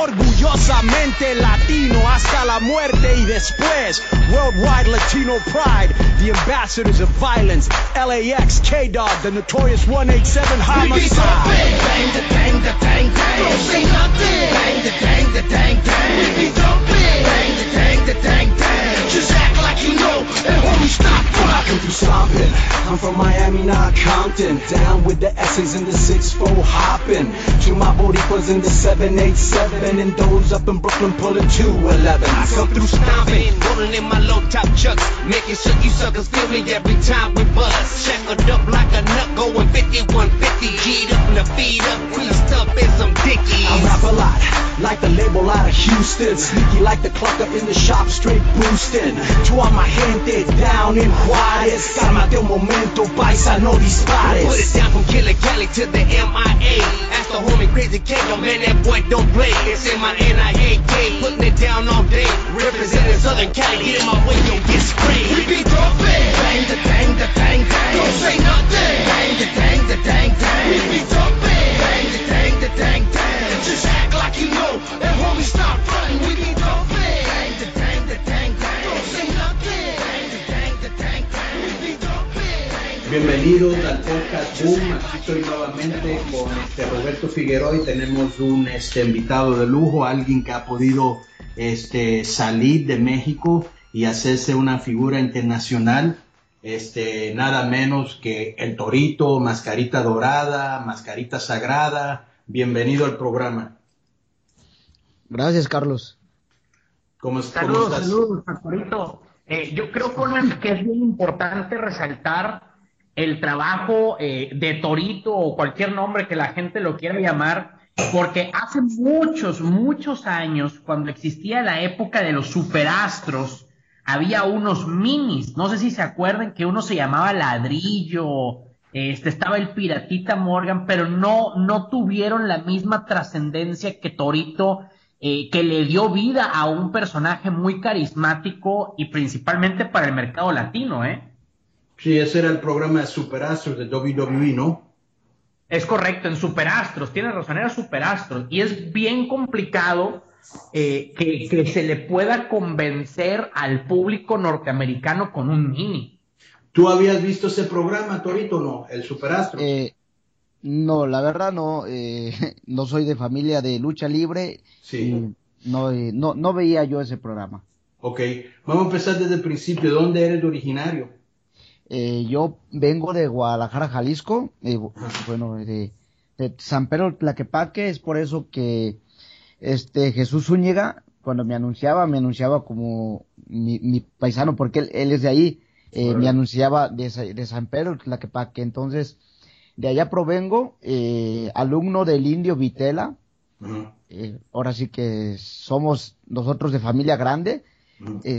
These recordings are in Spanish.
Orgullosamente latino hasta la muerte y después. Worldwide Latino pride. The ambassadors of violence. LAX, K-Dog, the notorious 187 homicide. We be Bang the bang the bang bang. Don't say nothing. Bang the bang the bang bang. We be thumping. Bang the bang the bang bang. Just act like you know. And homie, stop I come through stomping. I'm from Miami, not Compton. Down with the S's and the 6-4 hopping. To my Boricuas in the 787. And those up in Brooklyn pulling 211. I come through stomping, rolling in my low top chucks, making sure you suckers feel me every time we bust. Shackled up like a nut, going 5150, G'd up in the feet up, creased up in some dickies. I rap a lot, like the label out of Houston. Sneaky like the clock up in the shop, straight boosting. To all my gente down in Juarez. Cálmate un momento, paisa, no dispares. Put it down from Killer Cali to the MIA. Ask the homie Crazy K, yo man, that boy don't play. It's in my NIAK, putting it down all day. Representing Southern Cali, get in my way, yo, get sprayed. We be thumping, bang the bang the bang bang. Don't say nothing, bang the bang the bang bang. We be thumping, bang the bang the bang bang. Just act like you know, and homie stop fronting. We Bienvenidos al podcast Boom. Aquí estoy nuevamente con este Roberto Figueroa y tenemos un este, invitado de lujo, alguien que ha podido este, salir de México y hacerse una figura internacional. Este, nada menos que el Torito, Mascarita Dorada, Mascarita Sagrada. Bienvenido al programa. Gracias, Carlos. ¿Cómo, cómo Saludos, estás? saludos, Pastorito. Eh, yo creo que es bien importante resaltar el trabajo eh, de Torito o cualquier nombre que la gente lo quiera llamar, porque hace muchos, muchos años, cuando existía la época de los superastros, había unos minis, no sé si se acuerdan que uno se llamaba Ladrillo, este estaba el Piratita Morgan, pero no, no tuvieron la misma trascendencia que Torito eh, que le dio vida a un personaje muy carismático y principalmente para el mercado latino, ¿eh? Sí, ese era el programa de Superastros de WWE, ¿no? Es correcto, en Superastros, tienes razón, era Superastros. Y es bien complicado eh, que, que se le pueda convencer al público norteamericano con un mini. ¿Tú habías visto ese programa, Torito, o no? El Superastros. Eh, no, la verdad no, eh, no soy de familia de lucha libre. Sí. No, eh, no, no veía yo ese programa. Ok, vamos a empezar desde el principio. ¿Dónde eres originario? Eh, yo vengo de Guadalajara, Jalisco, eh, bueno, de, de San Pedro Tlaquepaque, es por eso que este Jesús Zúñiga, cuando me anunciaba, me anunciaba como mi, mi paisano, porque él, él es de ahí, eh, me anunciaba de, Sa- de San Pedro Tlaquepaque, entonces de allá provengo, eh, alumno del indio Vitela, ahora sí que somos nosotros de familia grande,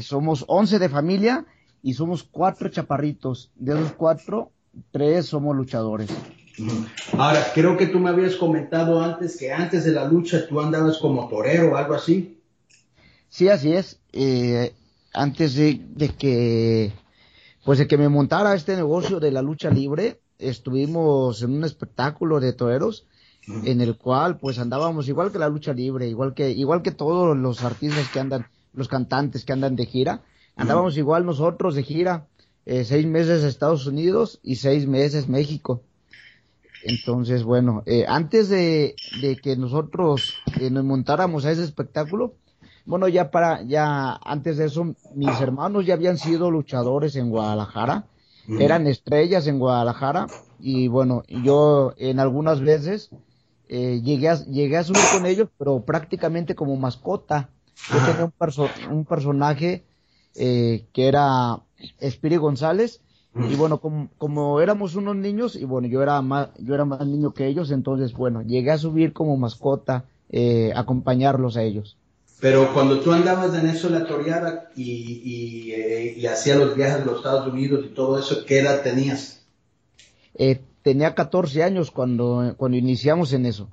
somos 11 de familia y somos cuatro chaparritos. De esos cuatro, tres somos luchadores. Ahora, creo que tú me habías comentado antes que antes de la lucha tú andabas como torero o algo así. Sí, así es. Eh, antes de, de que, pues de que me montara este negocio de la lucha libre, estuvimos en un espectáculo de toreros en el cual pues andábamos igual que la lucha libre, igual que igual que todos los artistas que andan, los cantantes que andan de gira, andábamos igual nosotros de gira, eh, seis meses Estados Unidos y seis meses México. Entonces, bueno, eh, antes de, de que nosotros eh, nos montáramos a ese espectáculo, bueno, ya para, ya antes de eso, mis hermanos ya habían sido luchadores en Guadalajara, eran estrellas en Guadalajara, y bueno, yo en algunas veces eh, llegué, a, llegué a subir con ellos, pero prácticamente como mascota. Yo tenía un, perso- un personaje eh, que era Espiri González, Y bueno, como, como éramos unos niños, y bueno, yo era más, yo era más niño que ellos, entonces bueno, llegué a subir como mascota, eh, acompañarlos a ellos. Pero cuando tú andabas en eso la toreada y, y, eh, y hacías los viajes a los Estados Unidos y todo eso, ¿qué edad tenías? Eh, tenía 14 años cuando, cuando iniciamos en eso.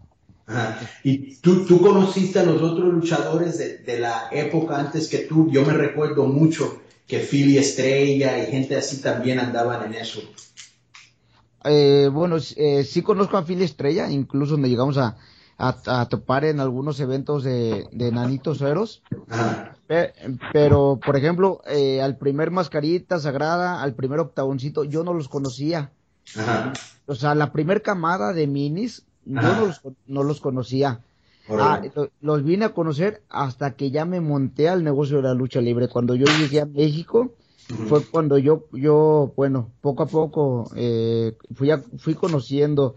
Ajá. Y tú, tú conociste a los otros luchadores de, de la época antes que tú. Yo me recuerdo mucho que Philly Estrella y gente así también andaban en eso. Eh, bueno, eh, sí conozco a Philly Estrella, incluso me llegamos a, a, a topar en algunos eventos de, de Nanitos Eros. Pe- pero, por ejemplo, eh, al primer Mascarita Sagrada, al primer Octagoncito, yo no los conocía. Ajá. O sea, la primer camada de minis, yo no los, no los conocía. Ah, los vine a conocer hasta que ya me monté al negocio de la lucha libre. Cuando yo llegué a México, fue cuando yo, yo, bueno, poco a poco eh, fui, a- fui conociendo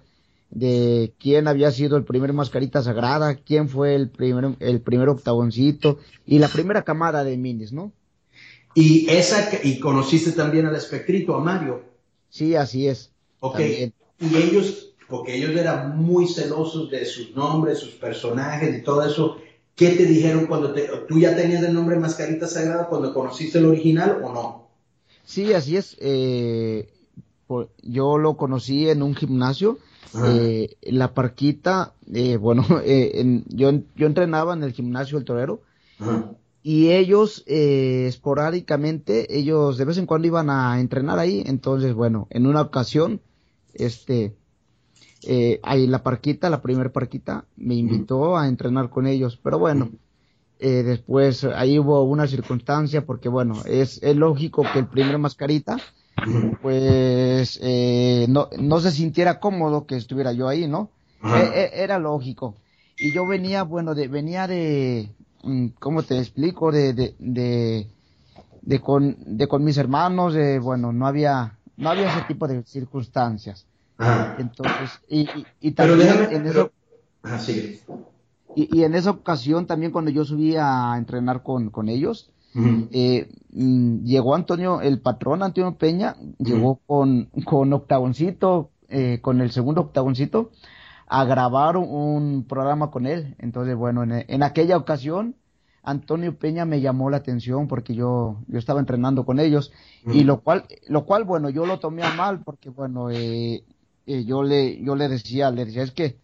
de quién había sido el primer mascarita sagrada, quién fue el primer, el primer octagoncito y la primera camada de minis, ¿no? Y esa y conociste también al espectrito, a Mario. Sí, así es. Ok. También. Y ellos, porque ellos eran muy celosos de sus nombres, sus personajes y todo eso. ¿Qué te dijeron cuando te, tú ya tenías el nombre Mascarita Sagrada cuando conociste el original o no? Sí, así es. eh, por- yo lo conocí en un gimnasio. Eh, la parquita, eh, bueno, eh, en- yo, yo entrenaba en el gimnasio El Torero Ajá. y ellos eh, esporádicamente, ellos de vez en cuando iban a entrenar ahí. Entonces, bueno, en una ocasión, este, eh, ahí la parquita, la primer parquita, me invitó a entrenar con ellos. Pero bueno, eh, después ahí hubo una circunstancia porque bueno, es, es lógico que el primer mascarita pues eh, no, no se sintiera cómodo que estuviera yo ahí, ¿no? E- e- era lógico. Y yo venía, bueno, de, venía de, mm, ¿cómo te explico? De, de, de, de con, de con mis hermanos, de, bueno, no había, no había ese tipo de circunstancias. Ajá. Entonces, y, y, y Pero también déjame, en pero- eso, sigue. y, y en esa ocasión también cuando yo subí a entrenar con, con ellos, eh, mm, llegó Antonio, el patrón Antonio Peña, llegó con, con Octagoncito, eh, con el segundo Octagoncito, a grabar un, un programa con él. Entonces, bueno, en, en aquella ocasión, Antonio Peña me llamó la atención porque yo, yo estaba entrenando con ellos, y lo cual, lo cual, bueno, yo lo tomé a mal porque, bueno, eh, eh, yo le, yo le decía, le decía, es que,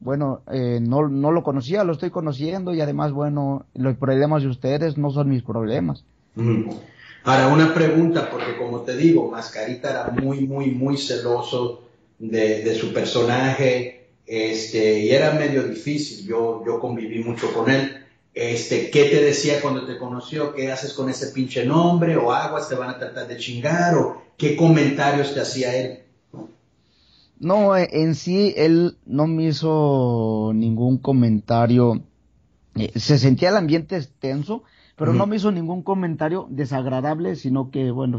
bueno, eh, no, no lo conocía, lo estoy conociendo y además, bueno, los problemas de ustedes no son mis problemas. Ujú. Ahora, una pregunta, porque como te digo, Mascarita era muy, muy, muy celoso de, de su personaje, este, y era medio difícil, yo, yo conviví mucho con él. Este, ¿qué te decía cuando te conoció? ¿Qué haces con ese pinche nombre? ¿O aguas te van a tratar de chingar? ¿O qué comentarios te hacía él? No, eh, en sí él no me hizo ningún comentario. Eh, se sentía el ambiente tenso, pero no me hizo ningún comentario desagradable, sino que, bueno,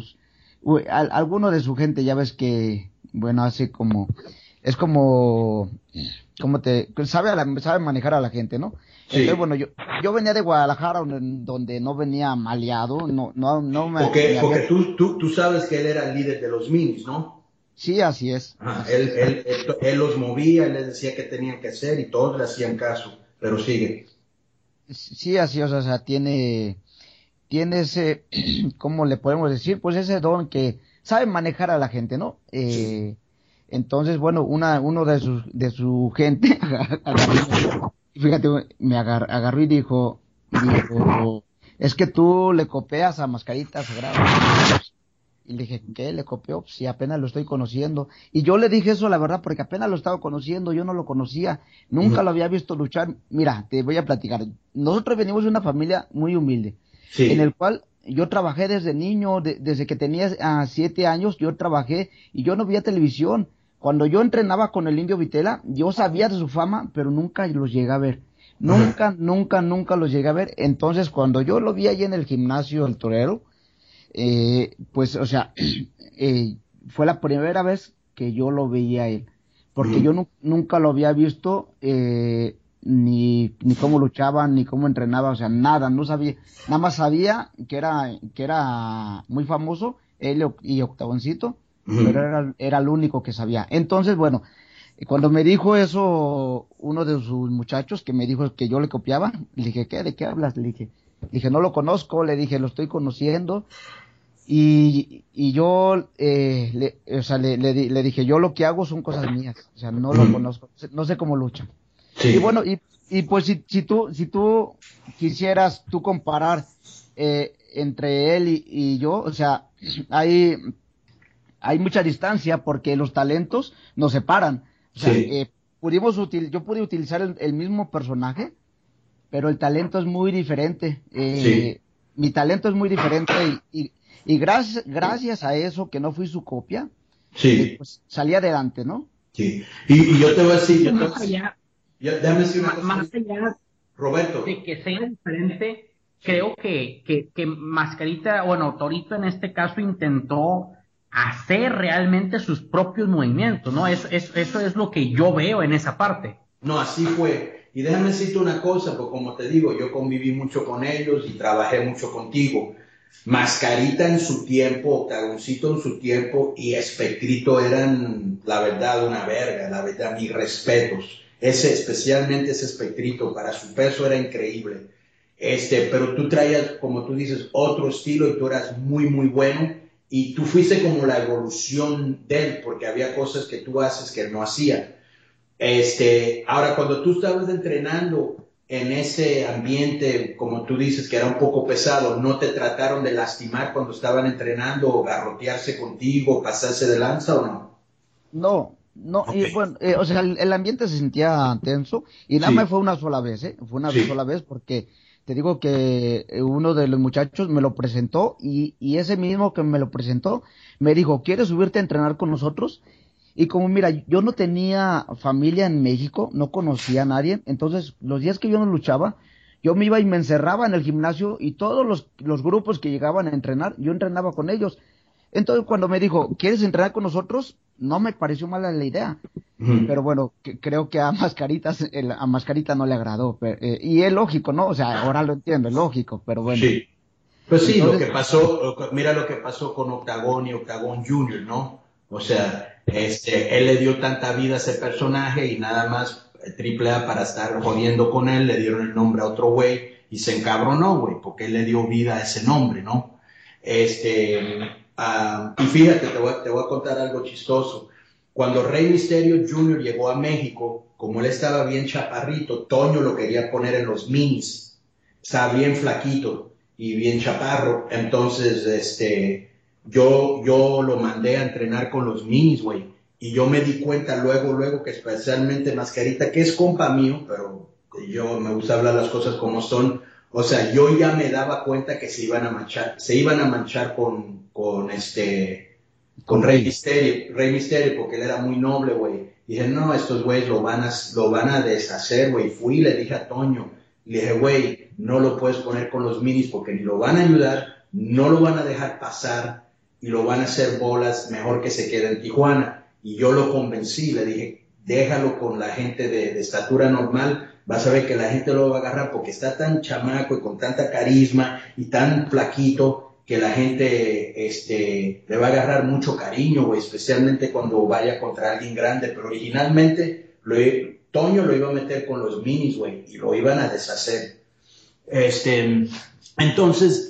al- alguno de su gente ya ves que, bueno, hace como, es como, como te, sabe, a la- sabe manejar a la gente, ¿no? Sí. Entonces, bueno, yo, yo venía de Guadalajara donde, no venía maleado, no, no, no me, Porque, porque tú, tú, tú sabes que él era el líder de los minis, ¿no? Sí, así es. Ajá, él, él, él, él los movía, él les decía qué tenían que hacer y todos le hacían caso. Pero sigue. Sí, así, sea, o sea, tiene, tiene ese, ¿cómo le podemos decir? Pues ese don que sabe manejar a la gente, ¿no? Eh, entonces, bueno, una, uno de sus, de su gente, fíjate, me agar- agarró y dijo, dijo, es que tú le copias a Mascarita Sagrada. Y le dije, ¿qué? ¿Le copió? Si apenas lo estoy conociendo. Y yo le dije eso, la verdad, porque apenas lo estaba conociendo, yo no lo conocía, nunca lo había visto luchar. Mira, te voy a platicar. Nosotros venimos de una familia muy humilde, Sí. en el cual yo trabajé desde niño, de- desde que tenía ah, siete años, yo trabajé y yo no veía televisión. Cuando yo entrenaba con el Indio Vitela, yo sabía de su fama, pero nunca los llegué a ver. Nunca, nunca, nunca los llegué a ver. Entonces, cuando yo lo vi ahí en el gimnasio El Torero, eh, pues, o sea, eh, fue la primera vez que yo lo veía a él, porque yo nu- nunca lo había visto, eh, ni, ni cómo luchaba, ni cómo entrenaba, o sea, nada, no sabía, nada más sabía que era, que era muy famoso, él y Octavoncito, pero era, era el único que sabía. Entonces, bueno, cuando me dijo eso uno de sus muchachos que me dijo que yo le copiaba, le dije, ¿qué? ¿De qué hablas? Le dije, dije, no lo conozco, le dije, lo estoy conociendo. Y, y yo, eh, le, o sea, le, le, le, dije, yo lo que hago son cosas mías, o sea, no lo conozco, no sé cómo lucha. Sí. Y bueno, y, y pues si, si tú, si tú quisieras tú comparar eh, entre él y, y, yo, o sea, hay, hay mucha distancia porque los talentos nos separan. O sea, sí. eh, pudimos util yo pude utilizar el, el, mismo personaje, pero el talento es muy diferente. Eh, sí. Mi talento es muy diferente y, y, y gracias, gracias a eso, que no fui su copia, sí. eh, pues salí adelante, ¿no? Sí. Y, y yo te voy a decir, yo te voy a decir, ya, déjame decir una cosa. Más allá Roberto. de que sea diferente, creo que, que, que Mascarita, bueno, Torito en este caso intentó hacer realmente sus propios movimientos, ¿no? Eso, eso, eso es lo que yo veo en esa parte. No, así fue. Y déjame decirte una cosa, porque como te digo, yo conviví mucho con ellos y trabajé mucho contigo. Mascarita en su tiempo, Octagoncito en su tiempo y Espectrito eran, la verdad, una verga, la verdad, mis respetos. Ese, especialmente ese Espectrito, para su peso era increíble. Este, pero tú traías, como tú dices, otro estilo y tú eras muy, muy bueno y tú fuiste como la evolución de él, porque había cosas que tú haces que él no hacía. Este, ahora, cuando tú estabas entrenando, en ese ambiente, como tú dices, que era un poco pesado, no te trataron de lastimar cuando estaban entrenando o garrotearse contigo, pasarse de lanza o no? No, no, okay. y bueno, eh, o sea, el, el, ambiente se sentía tenso y nada sí. más fue una sola vez, ¿eh? Fue una sí. sola vez porque te digo que uno de los muchachos me lo presentó y, y ese mismo que me lo presentó me dijo, ¿quieres subirte a entrenar con nosotros? Y como mira, yo no tenía familia en México, no conocía a nadie, entonces los días que yo no luchaba, yo me iba y me encerraba en el gimnasio y todos los, los grupos que llegaban a entrenar, yo entrenaba con ellos. Entonces cuando me dijo, ¿quieres entrenar con nosotros? No me pareció mala la idea. Pero bueno, que, creo que a Mascaritas, el, a Mascarita no le agradó. Pero, eh, y es lógico, ¿no? O sea, ahora lo entiendo, es lógico, pero bueno. Sí. Pues sí, Entonces, lo que pasó, mira lo que pasó con Octagón y Octagón Junior, ¿no? O sea, este, él le dio tanta vida a ese personaje y nada más triple A para estar jodiendo con él, le dieron el nombre a otro güey y se encabronó, güey, porque él le dio vida a ese nombre, ¿no? Este, y fíjate, te voy, te voy, a contar algo chistoso. Cuando Rey Misterio Jr. llegó a México, como él estaba bien chaparrito, Toño lo quería poner en los minis. Estaba bien flaquito y bien chaparro. Entonces, este, yo, yo lo mandé a entrenar con los minis, güey. Y yo me di cuenta luego, luego que especialmente Mascarita, que es compa mío, pero yo me gusta hablar las cosas como son. O sea, yo ya me daba cuenta que se iban a manchar, se iban a manchar con, con este, con Rey Misterio, Rey porque él era muy noble, güey. Dije, no, estos güeyes lo van a, lo van a deshacer, güey. Fui le dije a Toño, le dije, güey, no lo puedes poner con los minis porque ni lo van a ayudar, no lo van a dejar pasar y lo van a hacer bolas, mejor que se quede en Tijuana. Y yo lo convencí, le dije, déjalo con la gente de, estatura normal, vas a ver que la gente lo va a agarrar porque está tan chamaco y con tanta carisma y tan flaquito que la gente este, le va a agarrar mucho cariño, especialmente cuando vaya contra alguien grande. Pero originalmente lo, Toño lo iba a meter con los minis, güey, y lo iban a deshacer. Este, entonces,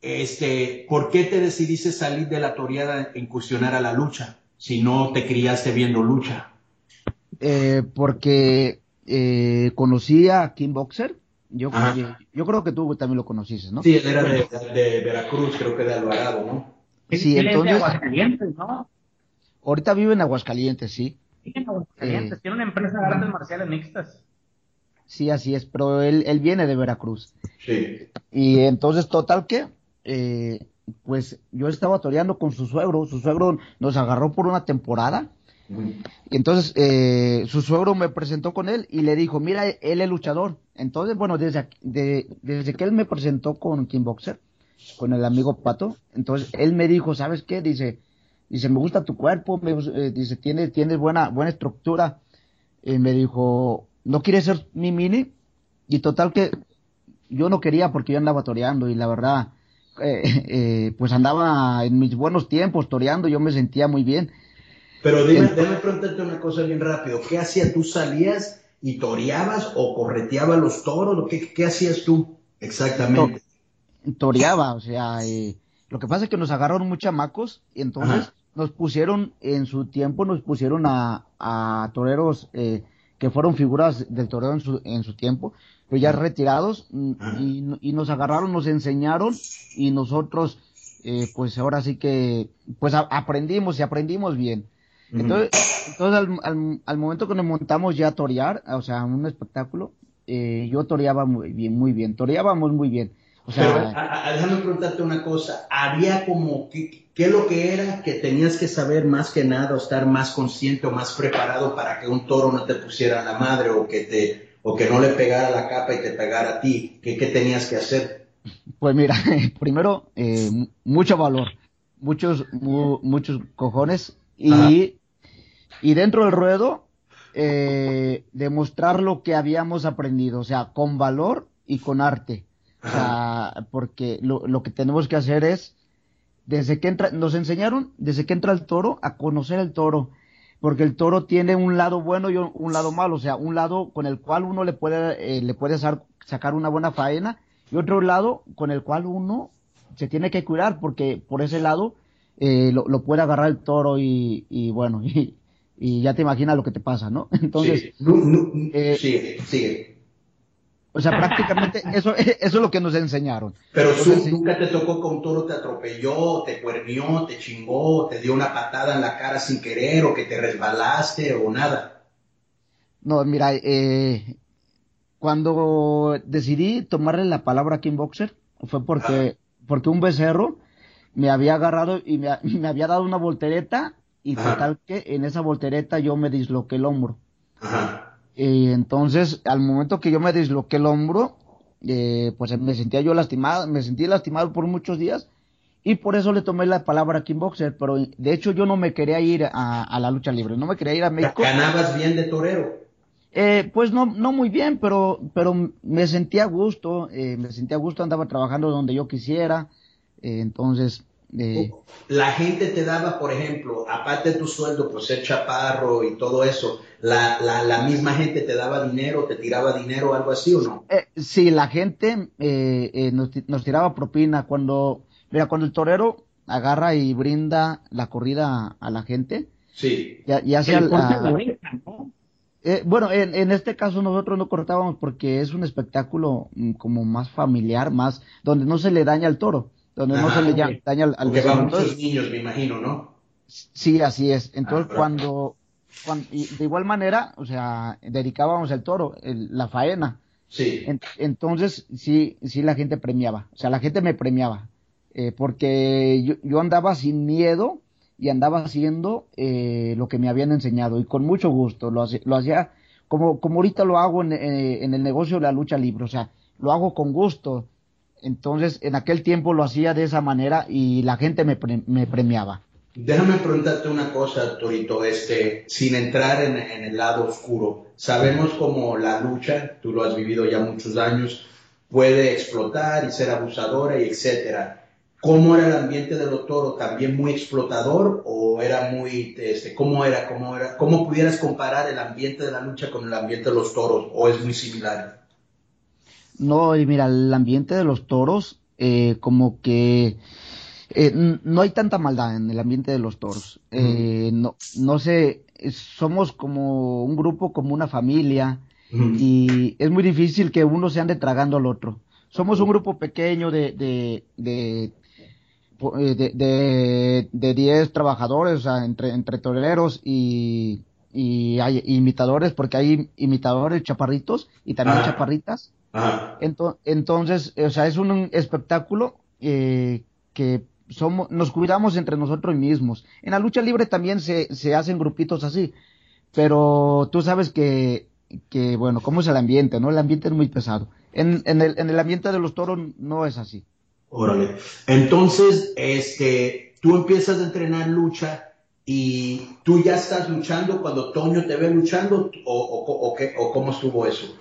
este, ¿por qué te decidiste salir de la toreada e incursionar a la lucha si no te criaste viendo lucha? Eh, porque eh, conocí a King Boxer. Yo, yo creo que tú también lo conociste, ¿no? Sí, él era de, de, Veracruz, creo que de Alvarado, ¿no? Sí, entonces. Es de Aguascalientes, ¿no? Ahorita vive en Aguascalientes, sí. Sí, en Aguascalientes. Eh, Tiene una empresa de artes marciales mixtas. Sí, así es, pero él, él viene de Veracruz. Sí. Y entonces, total que eh, pues yo estaba toreando con su suegro, su suegro nos agarró por una temporada, y entonces eh, su suegro me presentó con él y le dijo, mira, él es luchador, entonces bueno, desde, de, desde que él me presentó con King Boxer, con el amigo Pato, entonces él me dijo, ¿sabes qué? Dice, dice, me gusta tu cuerpo, me, eh, dice, tienes, tienes buena, buena estructura, y me dijo, ¿no quieres ser mi mini? Y total que yo no quería porque yo andaba toreando y la verdad, eh, eh, pues andaba en mis buenos tiempos toreando, yo me sentía muy bien. Pero dime, déjame preguntarte una cosa bien rápido. ¿Qué hacías? ¿Tú salías y toreabas o correteabas los toros? ¿Qué, qué hacías tú exactamente? toreaba, o sea, eh, lo que pasa es que nos agarraron muchos chamacos y entonces nos pusieron, en su tiempo nos pusieron a, a toreros eh, que fueron figuras del toreo en su, en su tiempo, pero ya retirados mm, y, y, nos agarraron, nos enseñaron y nosotros, eh, pues ahora sí que, pues a, aprendimos y aprendimos bien. Entonces, entonces al, al, al, momento que nos montamos ya a torear, o sea, un espectáculo, eh, yo toreaba muy bien, muy bien, toreábamos muy bien. O sea, Pero, a, a, déjame preguntarte una cosa, había como, ¿qué, ¿qué es lo que era que tenías que saber más que nada o estar más consciente o más preparado para que un toro no te pusiera la madre o que te, o que no le pegara la capa y te pegara a ti? ¿Qué, qué tenías que hacer? Pues mira, primero, eh, mucho valor, muchos, mu, muchos cojones y, y dentro del ruedo, eh, demostrar lo que habíamos aprendido, o sea, con valor y con arte. O sea, porque lo, lo, que tenemos que hacer es, desde que entra, nos enseñaron, desde que entra el toro, a conocer el toro. Porque el toro tiene un lado bueno y un lado malo, o sea, un lado con el cual uno le puede, eh, le puede sacar una buena faena y otro lado con el cual uno se tiene que cuidar porque por ese lado eh, lo, lo, puede agarrar el toro y, y bueno, y, y, ya te imaginas lo que te pasa, ¿no? Entonces, sí. No, no, eh, sigue. O sea, prácticamente eso, eso es lo que nos enseñaron. Pero Entonces, nunca te tocó que un toro te atropelló, te cuernió, te chingó, te dio una patada en la cara sin querer o que te resbalaste o nada. No, mira, eh, cuando decidí tomarle la palabra a King Boxer fue porque, ah. porque un becerro me había agarrado y me, me había dado una voltereta y Ajá. total que en esa voltereta yo me disloqué el hombro. Ajá. Y entonces, al momento que yo me disloqué el hombro, eh, pues me sentía yo lastimado, me sentí lastimado por muchos días y por eso le tomé la palabra Boxer, pero de hecho yo no me quería ir a, a, la lucha libre, no me quería ir a México. ¿Ganabas bien de torero? Eh, pues no, no muy bien, pero, pero me sentía a gusto, eh, me sentía a gusto, andaba trabajando donde yo quisiera, eh, entonces eh, la gente te daba, por ejemplo, aparte de tu sueldo por ser chaparro y todo eso, la, la, la misma gente te daba dinero, te tiraba dinero, algo así o no? Eh, sí, la gente eh, eh, nos, nos, tiraba propina cuando, mira, cuando el torero agarra y brinda la corrida a, la gente. Sí. Ya, ya sea la, eh, bueno, en, en, este caso nosotros no cortábamos porque es un espectáculo mm, como más familiar, más donde no se le daña al toro donde Ajá, no se le okay. daña al, al Porque van muchos niños, me imagino, ¿no? Sí, así es. Entonces, ah, cuando, cuando, y de igual manera, o sea, dedicábamos el toro, el, la faena. Sí. En, entonces, sí, sí la gente premiaba. O sea, la gente me premiaba. Eh, porque yo, yo, andaba sin miedo y andaba haciendo eh, lo que me habían enseñado y con mucho gusto. Lo, lo hacía como, como ahorita lo hago en, eh, en el negocio de la lucha libre. O sea, lo hago con gusto entonces, en aquel tiempo lo hacía de esa manera y la gente me, pre me premiaba. Déjame preguntarte una cosa, Torito, este, sin entrar en, en, el lado oscuro. Sabemos cómo la lucha, tú lo has vivido ya muchos años, puede explotar y ser abusadora y etcétera. ¿Cómo era el ambiente de los toros? ¿También muy explotador o era muy, este, cómo era, cómo era, cómo pudieras comparar el ambiente de la lucha con el ambiente de los toros o es muy similar? No, y mira, el ambiente de los toros, eh, como que eh, no hay tanta maldad en el ambiente de los toros. Eh, no, no sé, somos como un grupo, como una familia, uh-huh. y es muy difícil que uno se ande tragando al otro. Somos un grupo pequeño de, de, de de, de, de 10 trabajadores, o sea, entre, entre toreros y, y hay imitadores, porque hay imitadores chaparritos y también ah. chaparritas. Entonces, entonces, o sea, es un espectáculo eh, que somos, nos cuidamos entre nosotros mismos. En la lucha libre también se, se hacen grupitos así, pero tú sabes que, que, bueno, cómo es el ambiente, ¿no? El ambiente es muy pesado. En, en, el, en el ambiente de los toros no es así. Órale. Entonces, este, tú empiezas a entrenar lucha y tú ya estás luchando cuando Toño te ve luchando o, o, o, o, qué, o cómo estuvo eso?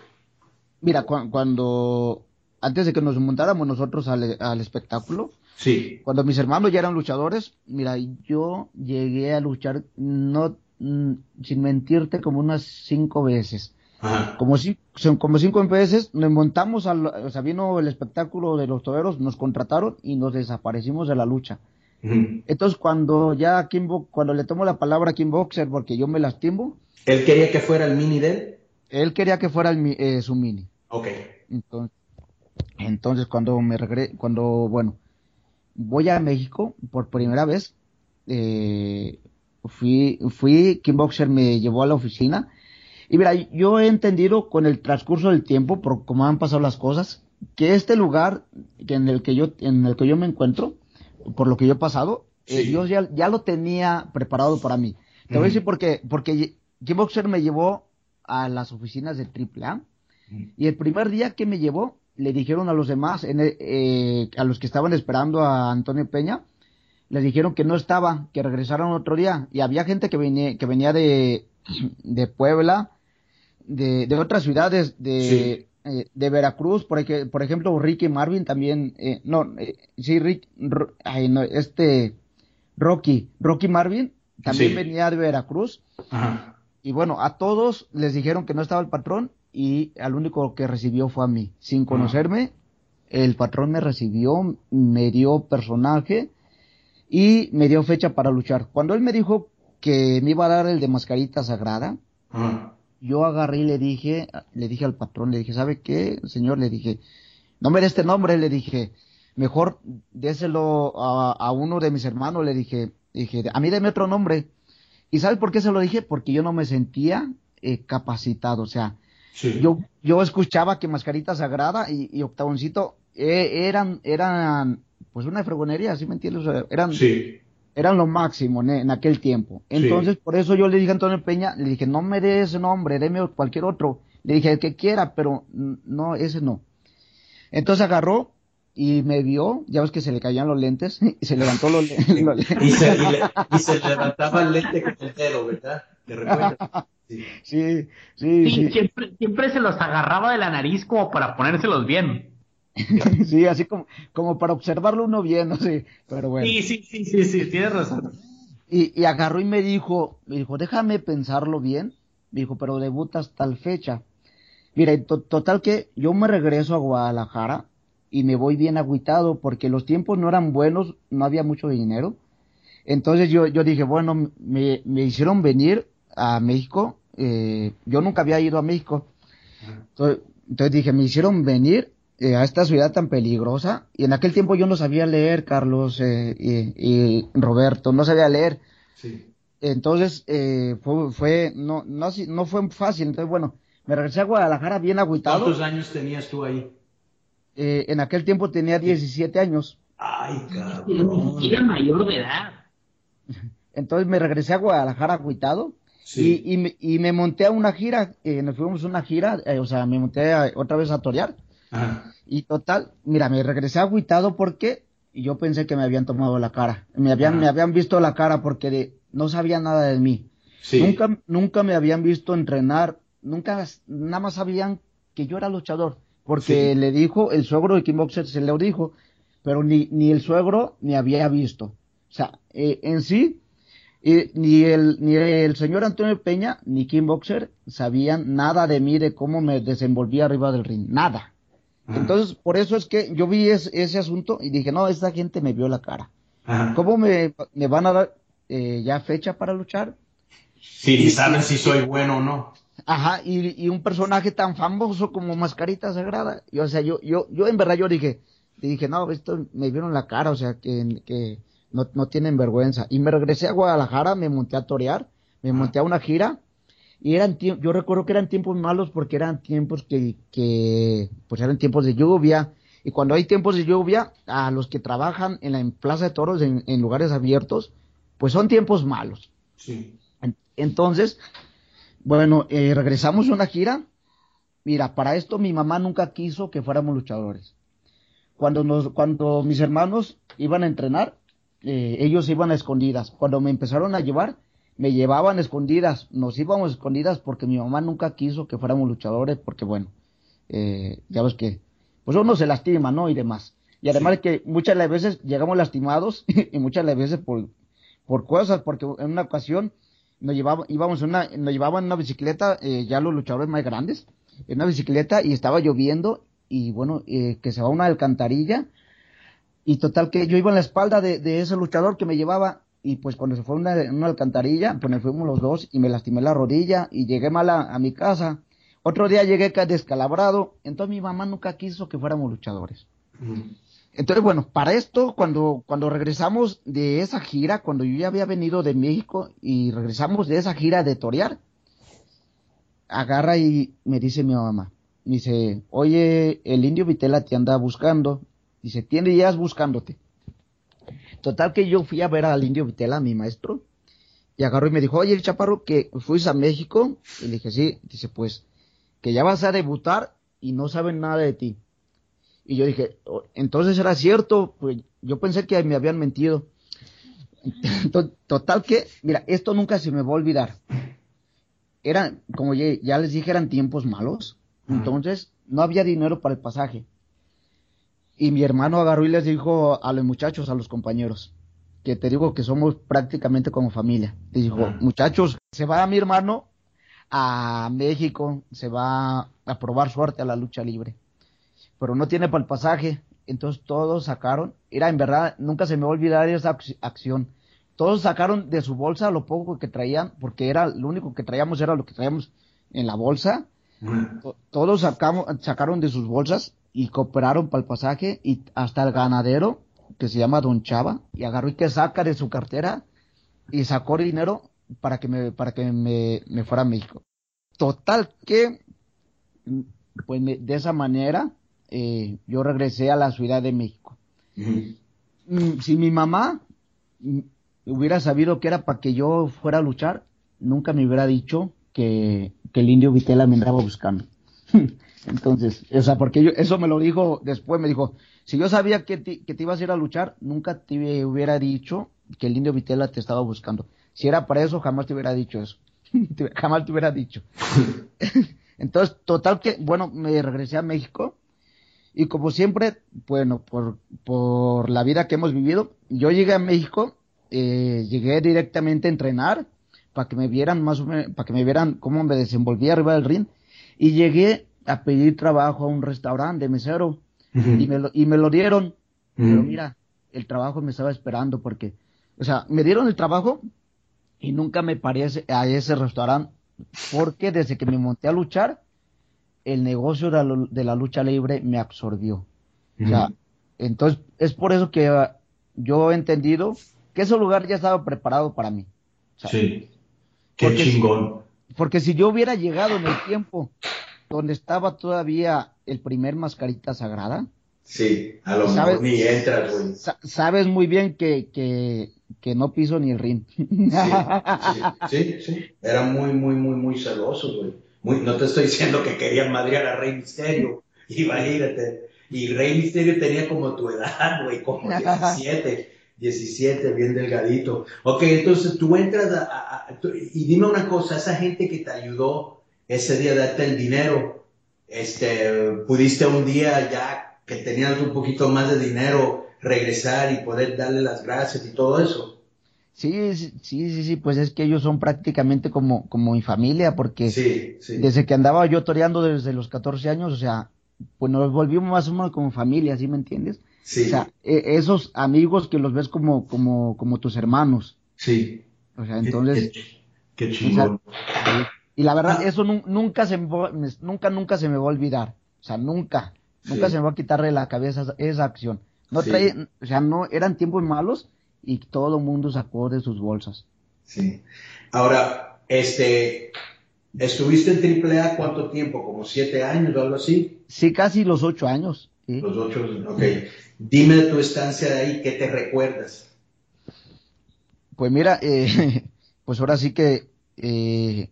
Mira, cu cuando antes de que nos montáramos nosotros al, al espectáculo, Sí. cuando mis hermanos ya eran luchadores, mira, yo llegué a luchar, no, mm, sin mentirte, como unas cinco veces. Ajá. Como, si, como cinco veces nos montamos al, o sea, vino el espectáculo de los toreros, nos contrataron y nos desaparecimos de la lucha. Entonces cuando ya Kim Bo- cuando le tomo la palabra a Kim Boxer porque yo me lastimo, Él quería que fuera el mini de él. Él quería que fuera el mi- eh, su mini. Ok. Entonces, entonces cuando me regre cuando, bueno, voy a México por primera vez, eh, fui, fui, Boxer me llevó a la oficina, y mira, yo he entendido con el transcurso del tiempo, por cómo han pasado las cosas, que este lugar que en el que yo, en el que yo me encuentro, por lo que yo he pasado, eh, yo ya, ya lo tenía preparado para mí. Te voy a decir por qué, porque Boxer me llevó a las oficinas de AAA, y el primer día que me llevó, le dijeron a los demás, en el- eh, a los que estaban esperando a Antonio Peña, les dijeron que no estaba, que regresaron otro día. Y había gente que venía, que venía de, de Puebla, de, de otras ciudades, de, eh, de Veracruz, por, por ejemplo, Ricky Marvin también, eh, no, eh, sí, Rick, ay, no, este, Rocky, Rocky Marvin también Sí. venía de Veracruz. Ajá. Y bueno, a todos les dijeron que no estaba el patrón y al único que recibió fue a mí. Sin conocerme, el patrón me recibió, me dio personaje y me dio fecha para luchar. Cuando él me dijo que me iba a dar el de mascarita sagrada, yo agarré y le dije, le dije al patrón, le dije, ¿sabe qué, señor? Le dije, no me dé este nombre, le dije, mejor déselo a, a uno de mis hermanos, le dije, dije, a mí deme otro nombre. ¿Y sabe por qué se lo dije? Porque yo no me sentía eh, capacitado, o sea, Sí. yo, yo escuchaba que Mascarita Sagrada y, y Octavoncito eh, eran, eran, pues una fregonería, ¿sí me entiendes? O sea, eran, Sí. eran lo máximo en, en aquel tiempo. Entonces, por eso yo le dije a Antonio Peña, le dije, no me dé ese nombre, deme cualquier otro. Le dije, el que quiera, pero no, ese no. Entonces agarró y me vio, ya ves que se le caían los lentes, y se levantó los, le- los lentes. Y se, y le- y se levantaba el lente con el dedo, ¿verdad? ¿Te recuerdas? Sí. Sí, sí, Sí, sí, Siempre, siempre se los agarraba de la nariz como para ponérselos bien. sí, así como, como para observarlo uno bien, no sé, pero bueno. Sí, sí, sí, sí, sí, tienes razón. Y, y agarró y me dijo, me dijo, déjame pensarlo bien. Me dijo, pero debutas tal fecha. Mira, total que yo me regreso a Guadalajara y me voy bien agüitado porque los tiempos no eran buenos, no había mucho dinero. Entonces yo, yo dije, bueno, me, me hicieron venir a México. eh, yo nunca había ido a México. Entonces, entonces dije, me hicieron venir eh, a esta ciudad tan peligrosa. Y en aquel tiempo yo no sabía leer, Carlos eh, y, y Roberto, no sabía leer. Sí. Entonces, eh, fue, fue no, no, no fue fácil. Entonces, bueno, me regresé a Guadalajara bien agüitado. ¿Cuántos años tenías tú ahí? Eh, en aquel tiempo tenía 17 años. Ay, cabrón. Era mayor de edad. Entonces me regresé a Guadalajara agüitado. Sí. Y, y, me, y me monté a una gira, eh, nos fuimos a una gira, eh, o sea, me monté a- otra vez a torear. Ajá. Y total, mira, me regresé agüitado porque yo pensé que me habían tomado la cara. Me habían, Ajá. me habían visto la cara porque de- no sabían nada de mí. Sí. Nunca, nunca me habían visto entrenar, nunca, nada más sabían que yo era luchador. Porque Sí. le dijo, el suegro de Kim Boxer se lo dijo, pero ni, ni el suegro me había visto. O sea, eh, en sí, eh, ni el, ni el señor Antonio Peña, ni Kim Boxer sabían nada de mí, de cómo me desenvolvía arriba del ring, nada. Ajá. Entonces, por eso es que yo vi es- ese asunto y dije, no, esta gente me vio la cara. Ajá. ¿Cómo me, me van a dar eh, ya fecha para luchar? Sí, ni saben si soy bueno o no. Ajá, y, y un personaje tan famoso como Mascarita Sagrada. Y, o sea, yo, yo, yo en verdad yo dije, dije, no, esto me vieron la cara, o sea, que, que no, no tienen vergüenza. Y me regresé a Guadalajara, me monté a torear, me monté a una gira. Y eran yo recuerdo que eran tiempos malos porque eran tiempos que, que, pues eran tiempos de lluvia. Y cuando hay tiempos de lluvia, a los que trabajan en la en Plaza de Toros, en, en lugares abiertos, pues son tiempos malos. Sí. En- Entonces, bueno, eh, regresamos a una gira. Mira, para esto mi mamá nunca quiso que fuéramos luchadores. Cuando nos, cuando mis hermanos iban a entrenar, eh, ellos iban a escondidas. Cuando me empezaron a llevar, me llevaban a escondidas. Nos íbamos a escondidas porque mi mamá nunca quiso que fuéramos luchadores, porque bueno, eh, ya ves que pues uno se lastima, ¿no? Y demás. Y además es que muchas de las veces llegamos lastimados y muchas de las veces por, por cosas, porque en una ocasión nos llevaba, íbamos una, nos llevaban una bicicleta, eh, ya los luchadores más grandes, en una bicicleta y estaba lloviendo y bueno, eh, que se va una alcantarilla y total que yo iba en la espalda de, de ese luchador que me llevaba y pues cuando se fue una, una alcantarilla, pues nos fuimos los dos y me lastimé la rodilla y llegué mal a, a mi casa. Otro día llegué descalabrado, entonces mi mamá nunca quiso que fuéramos luchadores. Entonces, bueno, para esto, cuando, cuando regresamos de esa gira, cuando yo ya había venido de México y regresamos de esa gira de torear, agarra y me dice mi mamá, dice, oye, el indio Vitela te anda buscando, dice, tiene días buscándote. Total que yo fui a ver al indio Vitela, mi maestro, y agarró y me dijo, oye, chaparro, que fuiste a México, y le dije, sí, dice, pues, que ya vas a debutar y no saben nada de ti. Y yo dije, entonces era cierto, pues yo pensé que me habían mentido. Total que, mira, esto nunca se me va a olvidar. Eran, como ya, ya les dije, eran tiempos malos. Entonces, no había dinero para el pasaje. Y mi hermano agarró y les dijo a los muchachos, a los compañeros, que te digo que somos prácticamente como familia. Les dijo, muchachos, se va mi hermano a México, se va a probar suerte a la lucha libre pero no tiene para el pasaje. Entonces todos sacaron, era en verdad, nunca se me va a olvidar esa acción. Todos sacaron de su bolsa lo poco que traían, porque era lo único que traíamos era lo que traíamos en la bolsa. Todos sacamos, sacaron de sus bolsas y cooperaron para el pasaje y hasta el ganadero, que se llama Don Chava, y agarró y que saca de su cartera y sacó dinero para que me, para que me, me fuera a México. Total que, pues de esa manera, eh, yo regresé a la Ciudad de México. Mm, si mi mamá mm, hubiera sabido que era para que yo fuera a luchar, nunca me hubiera dicho que, que el indio Vitela me andaba buscando. Entonces, o sea, porque yo, eso me lo dijo después, me dijo, si yo sabía que te, que te ibas a ir a luchar, nunca te hubiera dicho que el indio Vitela te estaba buscando. Si era para eso, jamás te hubiera dicho eso. jamás te hubiera dicho. Entonces, total que, bueno, me regresé a México y como siempre, bueno, por, por la vida que hemos vivido, yo llegué a México, eh, llegué directamente a entrenar para que me vieran más o menos, para que me vieran cómo me desenvolvía arriba del ring. Y llegué a pedir trabajo a un restaurante de mesero. Y, me lo, y me lo dieron. Pero mira, el trabajo me estaba esperando porque, o sea, me dieron el trabajo y nunca me parece a ese restaurante porque desde que me monté a luchar, el negocio de la, lucha libre me absorbió. O sea, entonces es por eso que uh, yo he entendido que ese lugar ya estaba preparado para mí. sí. Qué chingón. porque si yo hubiera llegado en el tiempo donde estaba todavía el primer mascarita sagrada. Sí, a lo mejor ni entras, güey. sabes muy bien que, que, que, no piso ni el ring. Sí, sí, sí, Era muy, muy, muy, muy celoso, güey no te estoy diciendo que querían madrear a Rey Misterio, imagínate. Y Rey Misterio tenía como tu edad, güey, como 17, 17, bien delgadito. Ok, entonces tú entras a, y dime una cosa, esa gente que te ayudó ese día a darte el dinero, este, pudiste un día ya que tenías un poquito más de dinero regresar y poder darle las gracias y todo eso. Sí, sí, sí, sí, pues es que ellos son prácticamente como, como mi familia, porque desde que andaba yo toreando desde los 14 años, o sea, pues nos volvimos más o menos como familia, ¿sí me entiendes? Sí. O sea, e, esos amigos que los ves como, como, como tus hermanos. Sí. O sea, entonces. Qué, chingón. y la verdad, ah. eso nunca se me, nunca, nunca se me va a olvidar. O sea, nunca, nunca se me va a quitar de la cabeza esa, acción. No trae, o sea, no, eran tiempos malos, y todo el mundo sacó de sus bolsas. Sí. Ahora, este, ¿estuviste en AAA cuánto tiempo? ¿Como siete años o algo así? Sí, casi los ocho años. Los ocho, ok. Dime de tu estancia de ahí, ¿qué te recuerdas? Pues mira, eh, pues ahora sí que eh,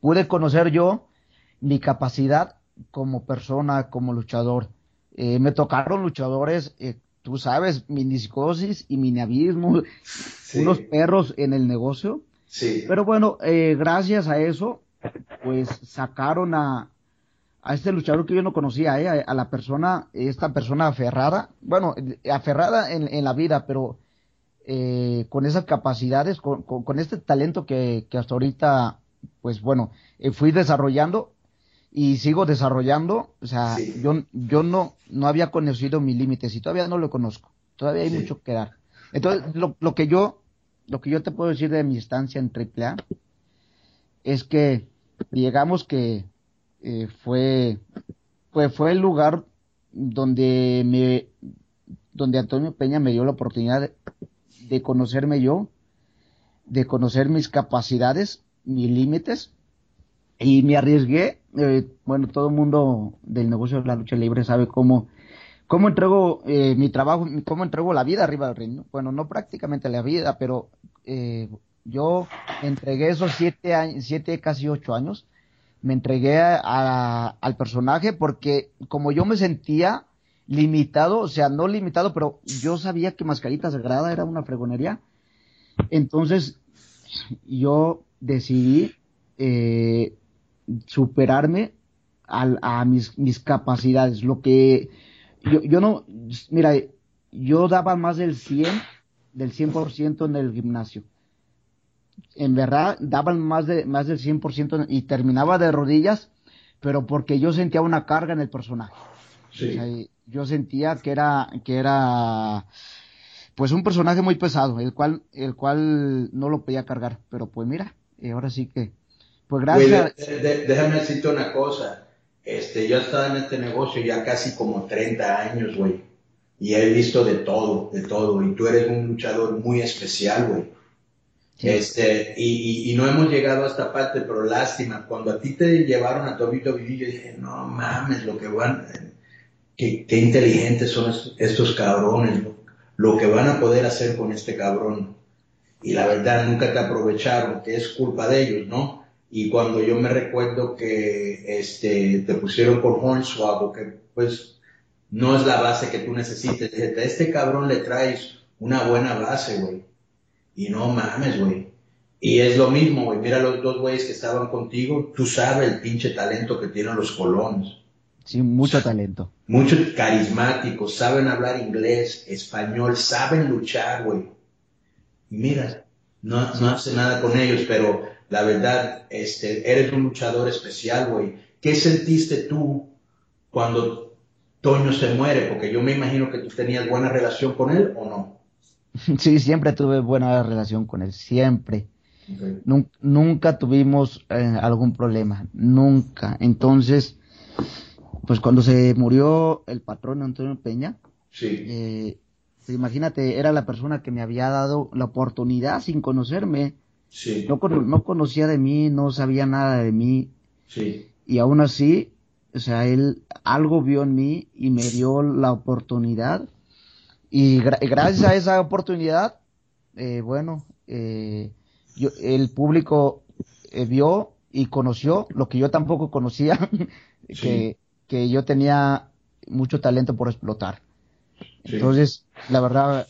pude conocer yo mi capacidad como persona, como luchador. Eh, me tocaron luchadores tú sabes, miniscosis y miniabismo, unos perros en el negocio. Sí. Pero bueno, eh, gracias a eso, pues sacaron a, a este luchador que yo no conocía, eh, a, la persona, esta persona aferrada, bueno, aferrada en, en la vida, pero eh, con esas capacidades, con, con, este talento que, que, hasta ahorita, pues bueno, eh, fui desarrollando y sigo desarrollando, o sea, yo, yo no, no había conocido mis límites y todavía no lo conozco, todavía hay mucho que dar. Entonces, lo, lo que yo, lo que yo te puedo decir de mi estancia en AAA es que digamos que eh, fue, pues fue el lugar donde me, donde Antonio Peña me dio la oportunidad de, conocerme yo, de conocer mis capacidades, mis límites, y me arriesgué. Eh, bueno, todo el mundo del negocio de la lucha libre sabe cómo, cómo entrego eh, mi trabajo, cómo entrego la vida arriba del ring. Bueno, no prácticamente la vida, pero yo entregué esos siete años, siete, casi ocho años me entregué al personaje porque como yo me sentía limitado, o sea, no limitado, pero yo sabía que Mascarita Sagrada era una fregonería. Entonces, yo decidí eh, superarme a, mis, mis, capacidades. Lo que yo, yo no, mira, yo daba más del 100, del 100% en el gimnasio en verdad daban más de más del 100% y terminaba de rodillas, pero porque yo sentía una carga en el personaje. yo sentía que era que era pues un personaje muy pesado, el cual el cual no lo podía cargar, pero pues mira, y ahora sí que pues gracias. déjame decirte una cosa. Este, yo he estado en este negocio ya casi como 30 años, güey. Y he visto de todo, de todo. Y tú eres un luchador muy especial, güey este, y, y, no hemos llegado a esta parte, pero lástima, cuando a ti te llevaron a Tobito Vivi, yo dije, no mames, lo que van, qué, qué inteligentes son estos, cabrones, lo, que van a poder hacer con este cabrón. Y la verdad, nunca te aprovecharon, que es culpa de ellos, ¿no? Y cuando yo me recuerdo que este, te pusieron por Hornswoggle, que pues no es la base que tú necesites, dije, a este cabrón le traes una buena base, güey y no mames, güey. Y es lo mismo, güey. Mira los dos güeyes que estaban contigo. Tú sabes el pinche talento que tienen los colonos. Sí, mucho talento. Mucho carismáticos, saben hablar inglés, español, saben luchar, güey. Y mira, no, no hace nada con ellos, pero la verdad, este, eres un luchador especial, güey. ¿Qué sentiste tú cuando Toño se muere? Porque yo me imagino que tú tenías buena relación con él o no. Sí, siempre tuve buena relación con él, siempre. Nunca, tuvimos eh, algún problema, nunca. Entonces, pues cuando se murió el patrón Antonio Peña, eh, pues imagínate, era la persona que me había dado la oportunidad sin conocerme. No, no conocía de mí, no sabía nada de mí. Y aún así, o sea, él algo vio en mí y me dio la oportunidad y gracias a esa oportunidad, eh, bueno, eh, yo, el público eh, vio y conoció lo que yo tampoco conocía, que, que, yo tenía mucho talento por explotar. Entonces, la verdad,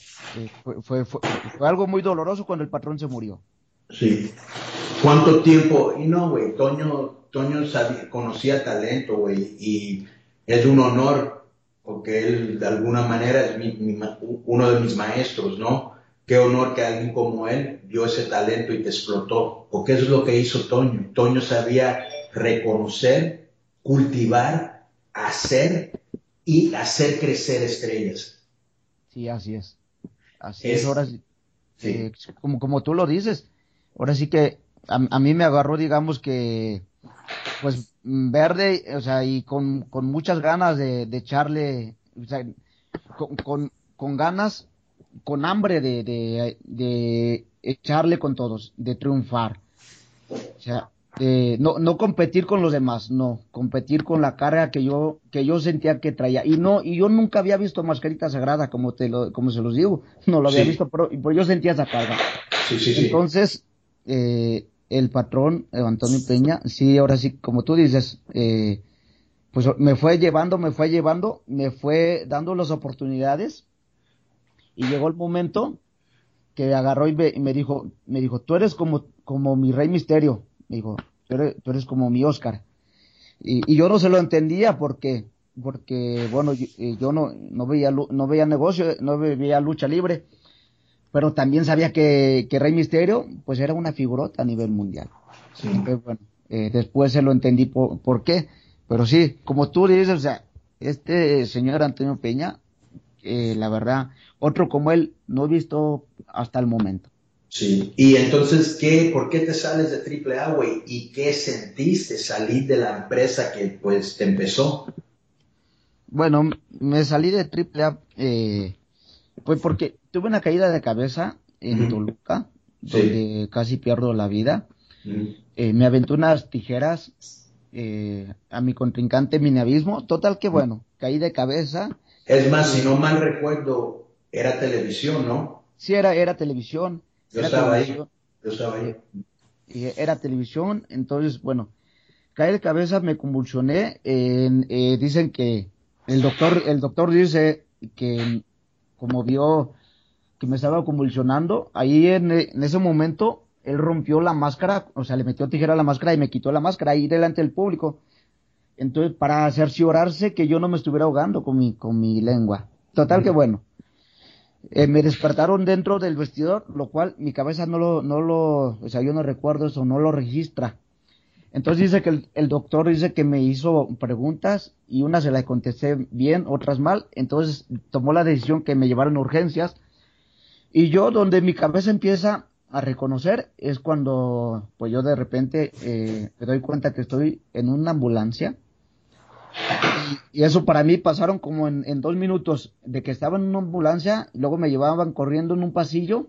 fue, fue, fue, algo muy doloroso cuando el patrón se murió. Sí. ¿Cuánto tiempo? Y no, güey, Toño, Toño sabía, conocía talento, güey, y es un honor porque él de alguna manera es uno de mis maestros, ¿no? Qué honor que alguien como él vio ese talento y te explotó, porque eso es lo que hizo Toño. Toño sabía reconocer, cultivar, hacer y hacer crecer estrellas. Sí, así es. Así es, ahora sí. Eh, como, como tú lo dices, ahora sí que a mí me agarró, digamos que pues verde, o sea, y con, con muchas ganas de, de echarle, o sea, con, con, con, ganas, con hambre de, de, de, echarle con todos, de triunfar. O sea, no, no competir con los demás, no, competir con la carga que yo, que yo sentía que traía. Y no, y yo nunca había visto mascarita sagrada, como te lo, como se los digo, no lo había visto, pero, pero, yo sentía esa carga. Sí, sí, Entonces, eh, el patrón eh, Antonio Peña, sí, ahora sí, como tú dices, eh, pues me fue llevando, me fue llevando, me fue dando las oportunidades y llegó el momento que agarró y me, dijo, me dijo, tú eres como, como mi rey misterio, me dijo, tú eres, como mi Oscar. Y, yo no se lo entendía porque, porque bueno, yo, eh, yo no, no veía, no veía negocio, no veía lucha libre, pero también sabía que, que Rey Misterio, pues era una figurota a nivel mundial. Entonces, bueno, eh, después se lo entendí por, por qué, pero sí, como tú dices, o sea, este señor Antonio Peña, eh, la verdad, otro como él no he visto hasta el momento. Sí. Y entonces, ¿qué, ¿por qué te sales de AAA, güey? ¿Y qué sentiste salir de la empresa que pues te empezó? Bueno, me salí de AAA, eh, pues porque tuve una caída de cabeza en. Toluca, Sí. donde casi pierdo la vida. Mm. Eh, me aventé unas tijeras eh, a mi contrincante Minabismo. Total que bueno, caí de cabeza. Es más, si no mal recuerdo, era televisión, ¿no? Sí, era, era televisión. Yo era estaba ahí. Yo estaba ahí. era televisión, entonces, bueno, caí de cabeza, me convulsioné. en- eh, dicen que el doctor, el doctor dice que como vio que me estaba convulsionando, ahí en, en ese momento él rompió la máscara, o sea, le metió tijera a la máscara y me quitó la máscara ahí delante del público. Entonces, para cerciorarse que yo no me estuviera ahogando con mi, con mi lengua. Total que bueno. Eh, me despertaron dentro del vestidor, lo cual mi cabeza no lo, no lo, o sea, yo no recuerdo eso, no lo registra. Entonces dice que el, el doctor dice que me hizo preguntas y unas se las contesté bien, otras mal. Entonces tomó la decisión que me llevaron a urgencias. Y yo, donde mi cabeza empieza a reconocer, es cuando, pues yo de repente eh, me doy cuenta que estoy en una ambulancia. Y, y eso para mí pasaron como en, en dos minutos de que estaba en una ambulancia, y luego me llevaban corriendo en un pasillo.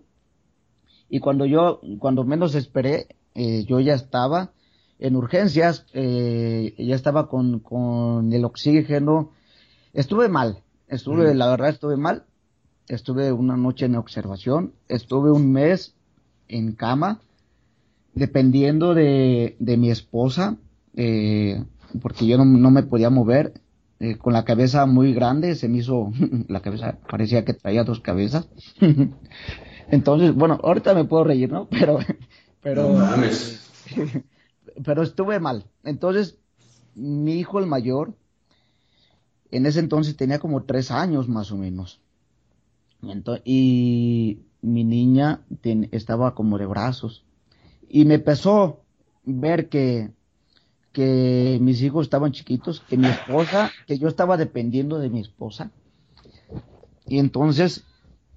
Y cuando yo, cuando menos esperé, eh, yo ya estaba en urgencias, eh, ya estaba con, con el oxígeno. Estuve mal, estuve, Mm. la verdad estuve mal. Estuve una noche en observación, estuve un mes en cama, dependiendo de, de mi esposa, eh, porque yo no, no me podía mover, eh, con la cabeza muy grande, se me hizo, la cabeza parecía que traía dos cabezas. Entonces, bueno, ahorita me puedo reír, ¿no? Pero, pero, No mames. pero estuve mal. Entonces, mi hijo el mayor, en ese entonces tenía como tres años más o menos. Y mi niña estaba como de brazos. Y me empezó ver que, que mis hijos estaban chiquitos, que mi esposa, que yo estaba dependiendo de mi esposa. Y entonces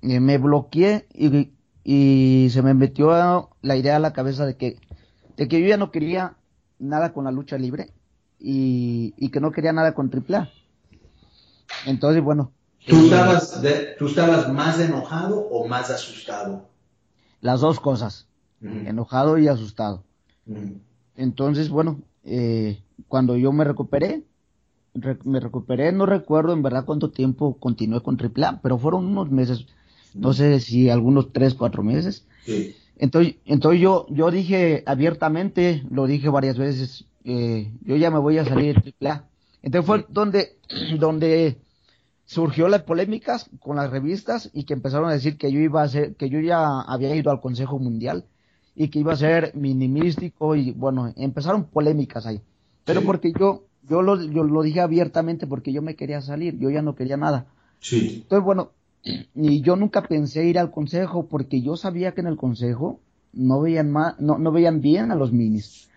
eh, me bloqueé y, y se me metió la idea a la cabeza de que, de que yo ya no quería nada con la lucha libre y, y que no quería nada con AAA. Entonces, bueno. ¿Tú eh, estabas, de- ¿Tú estabas más enojado o más asustado? Las dos cosas, Mm. enojado y asustado. Mm. Entonces, bueno, eh, cuando yo me recuperé, re- me recuperé, no recuerdo en verdad cuánto tiempo continué con AAA, pero fueron unos meses, no sé si algunos tres, cuatro meses. Sí. Entonces, entonces yo, yo dije abiertamente, lo dije varias veces, eh, yo ya me voy a salir de AAA. Entonces fue donde, donde surgió las polémicas con las revistas y que empezaron a decir que yo iba a ser, que yo ya había ido al Consejo Mundial y que iba a ser minimístico y bueno, empezaron polémicas ahí. Pero Sí. porque yo, yo lo, yo lo dije abiertamente porque yo me quería salir, yo ya no quería nada. Sí. Entonces, bueno, y yo nunca pensé ir al consejo porque yo sabía que en el consejo no veían más, no, no veían bien a los minis.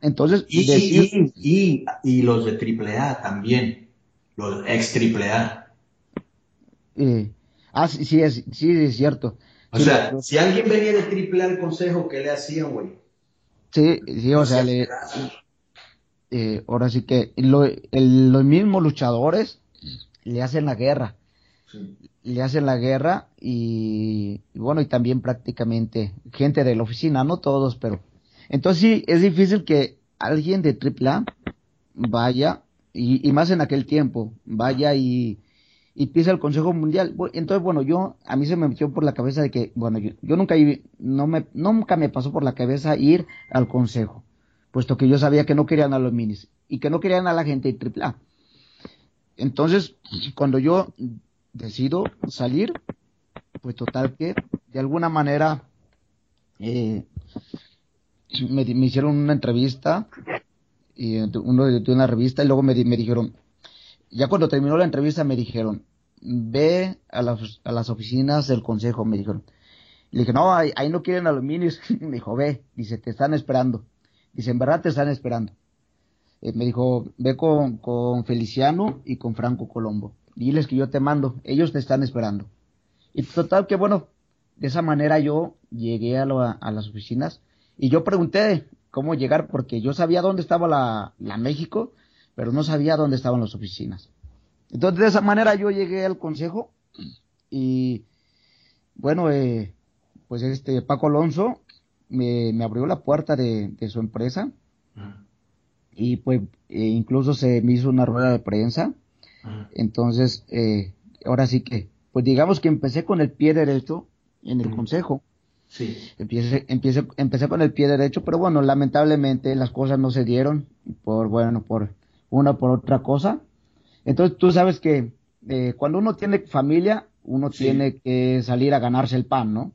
Entonces, Y, decir- y, y, y los de AAA también, los ex AAA. eh, ah, sí, sí es, sí es cierto. O Sí, sea, lo- si alguien venía de AAA al consejo, ¿qué le hacían, güey? sí, sí, o sea, le- eh, ahora sí que lo- el- los mismos luchadores le hacen la guerra. Sí. le hacen la guerra y, y bueno, y también prácticamente gente de la oficina, no todos, pero entonces sí, es difícil que alguien de AAA vaya, y, más en aquel tiempo, vaya y, y pise el Consejo Mundial. Entonces, bueno, yo, a mí se me metió por la cabeza de que, bueno, yo, nunca, no me, nunca me pasó por la cabeza ir al Consejo, puesto que yo sabía que no querían a los minis y que no querían a la gente de AAA. Entonces, cuando yo decido salir, pues total que de alguna manera eh, me hicieron una entrevista y uno de, una revista y luego me, dijeron, ya cuando terminó la entrevista me dijeron, ve a las, a las oficinas del consejo, me dijeron. Le dije, no, ahí, no quieren aluminios. me dijo, ve, dice, te están esperando. Dice, en verdad te están esperando. Eh, me dijo, ve con, con Feliciano y con Franco Colombo. Diles que yo te mando, ellos te están esperando. Y total que bueno, de esa manera yo llegué a, a las oficinas y yo pregunté cómo llegar porque yo sabía dónde estaba la, la México, pero no sabía dónde estaban las oficinas. Entonces, de esa manera yo llegué al consejo y, bueno, eh, pues este Paco Alonso me, me abrió la puerta de, de su empresa y pues eh, incluso se me hizo una rueda de prensa. Entonces, eh, ahora sí que, pues digamos que empecé con el pie derecho en el consejo. Sí. Empecé, empecé, empecé con el pie derecho, pero bueno, lamentablemente las cosas no se dieron por, bueno, por una por otra cosa. Entonces tú sabes que eh, cuando uno tiene familia, uno tiene que salir a ganarse el pan, ¿no?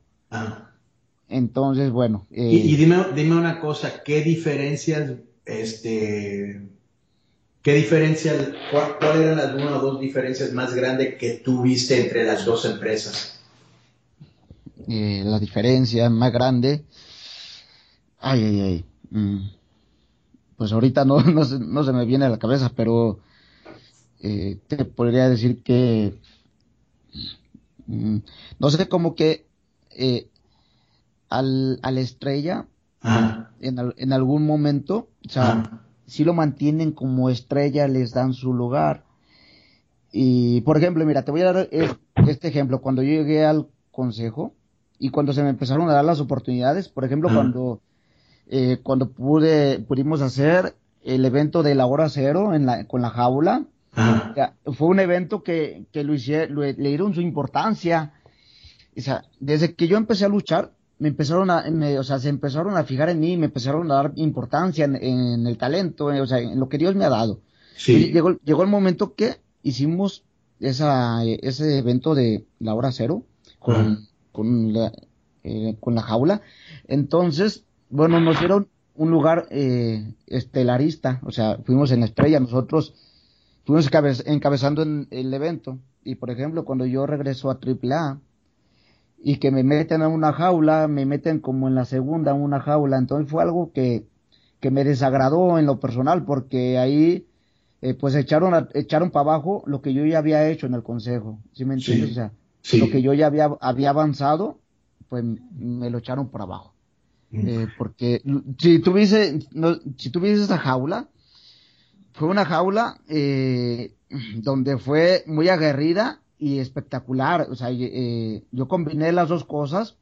Entonces, bueno. Eh, y, dime, dime una cosa, ¿qué diferencias, este, qué diferencias, cuál, eran las una o dos diferencias más grandes que tú viste entre las dos empresas? Eh, la diferencia más grande, ay, ay, ay. Mm, pues ahorita no, no, no se me viene a la cabeza, pero eh, te podría decir que, mm, no sé, como que eh, al, a la estrella, en, en, algún momento, o sea, si lo mantienen como estrella, les dan su lugar. Y, por ejemplo, mira, te voy a dar este ejemplo. Cuando yo llegué al consejo y cuando se me empezaron a dar las oportunidades, por ejemplo, cuando, eh, cuando pude, pudimos hacer el evento de la hora cero en la, con la jaula, fue un evento que, que lo le dieron su importancia. O sea, desde que yo empecé a luchar, me empezaron a, o sea, se empezaron a fijar en mí, me empezaron a dar importancia en, el talento, o sea, en lo que Dios me ha dado. Llegó, llegó el momento que hicimos esa, ese evento de la hora cero con, con, la, eh, con la jaula. Entonces, bueno, nos dieron un lugar eh, estelarista, o sea, fuimos en la estrella, nosotros fuimos encabezando en el evento. Y por ejemplo, cuando yo regreso a AAA y que me meten a una jaula, me meten como en la segunda a una jaula, entonces fue algo que, que me desagradó en lo personal porque ahí eh, pues echaron echaron para abajo lo que yo ya había hecho en el consejo, ¿sí me entiendes? O sea, lo que yo ya había, había avanzado, pues me lo echaron por abajo. Mm. Eh, porque si tuviese, no, si tuviese esa jaula, fue una jaula eh, donde fue muy aguerrida y espectacular. O sea, eh, yo combiné las dos cosas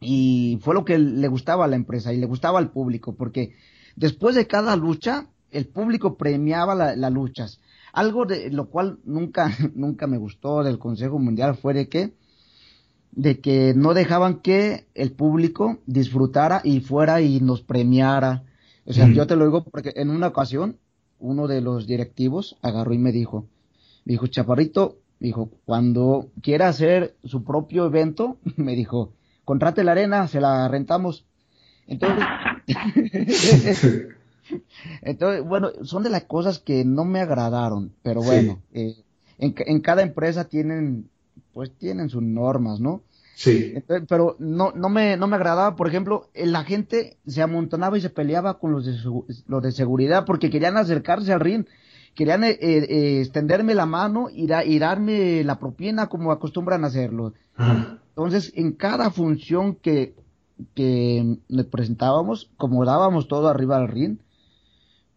y fue lo que le gustaba a la empresa y le gustaba al público, porque después de cada lucha, el público premiaba las luchas. Algo de lo cual nunca, nunca me gustó del Consejo Mundial fue de que, de que no dejaban que el público disfrutara y fuera y nos premiara. O sea, yo te lo digo porque en una ocasión uno de los directivos agarró y me dijo, me dijo, Chaparrito, dijo, cuando quiera hacer su propio evento, me dijo, contrate la arena, se la rentamos. Entonces, entonces, bueno, son de las cosas que no me agradaron, pero bueno, eh, en, en, cada empresa tienen, pues tienen sus normas, ¿no? Sí. pero no, no, me, no me agradaba, por ejemplo, la gente se amontonaba y se peleaba con los de, los de seguridad porque querían acercarse al ring, querían eh, eh, extenderme la mano y, y, darme la propina como acostumbran a hacerlo. Entonces, en cada función que, que le presentábamos, como dábamos todo arriba del ring,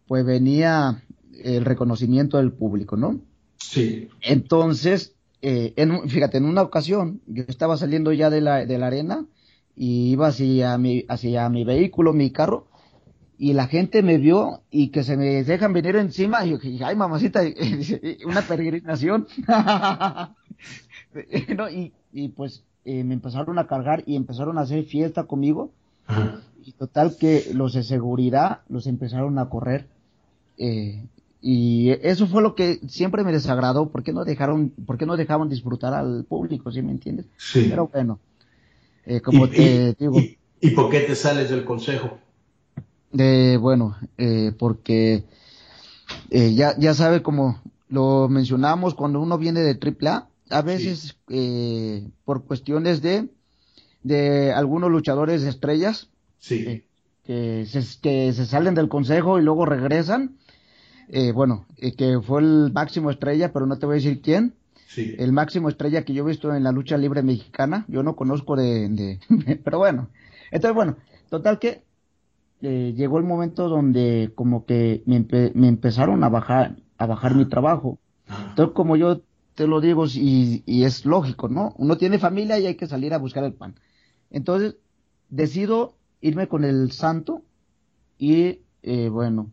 pues venía el reconocimiento del público, ¿no? Sí. Entonces, eh, en, fíjate, en una ocasión yo estaba saliendo ya de la, de la arena y iba hacia mi, hacia mi vehículo, mi carro, y la gente me vio y que se me dejan venir encima y yo dije, ay mamacita, una peregrinación. no, y, y, pues eh, me empezaron a cargar y empezaron a hacer fiesta conmigo. Y total que los de seguridad los empezaron a correr. Eh, y eso fue lo que siempre me desagradó, ¿por qué no dejaron, por qué no dejaban disfrutar al público, ¿sí me entiendes? Sí. Pero bueno, eh, como te digo. Y, por qué te sales del consejo? De, bueno, eh, porque eh, ya, ya sabe como lo mencionamos, cuando uno viene de AAA, a veces eh, por cuestiones de, de algunos luchadores de estrellas, Sí. que se, que se salen del consejo y luego regresan, eh, bueno, eh, que fue el máximo estrella, pero no te voy a decir quién, Sí. el máximo estrella que yo he visto en la lucha libre mexicana, yo no conozco de, de pero bueno, entonces bueno, total que eh, llegó el momento donde como que me, empe- me empezaron a bajar, a bajar mi trabajo, entonces como yo te lo digo y, y es lógico, ¿no? Uno tiene familia y hay que salir a buscar el pan, entonces decido irme con el santo y eh, bueno,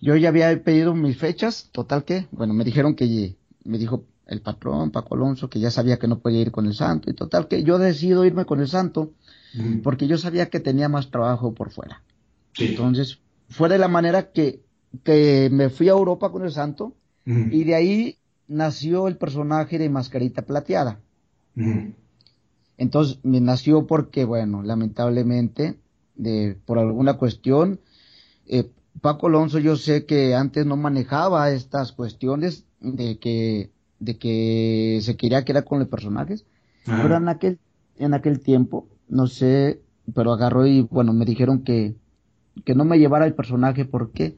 yo ya había pedido mis fechas, total que, bueno, me dijeron que me dijo el patrón Paco Alonso que ya sabía que no podía ir con el santo y total que yo decido irme con el santo porque yo sabía que tenía más trabajo por fuera. Sí. Entonces, fue de la manera que, que me fui a Europa con el santo y de ahí nació el personaje de Mascarita Plateada. Entonces me nació porque, bueno, lamentablemente, de, por alguna cuestión, eh, Paco Alonso yo sé que antes no manejaba estas cuestiones de que, de que se quería quedar con los personajes, Ajá. pero en aquel, en aquel tiempo, no sé, pero agarró y, bueno, me dijeron que, que no me llevara el personaje porque,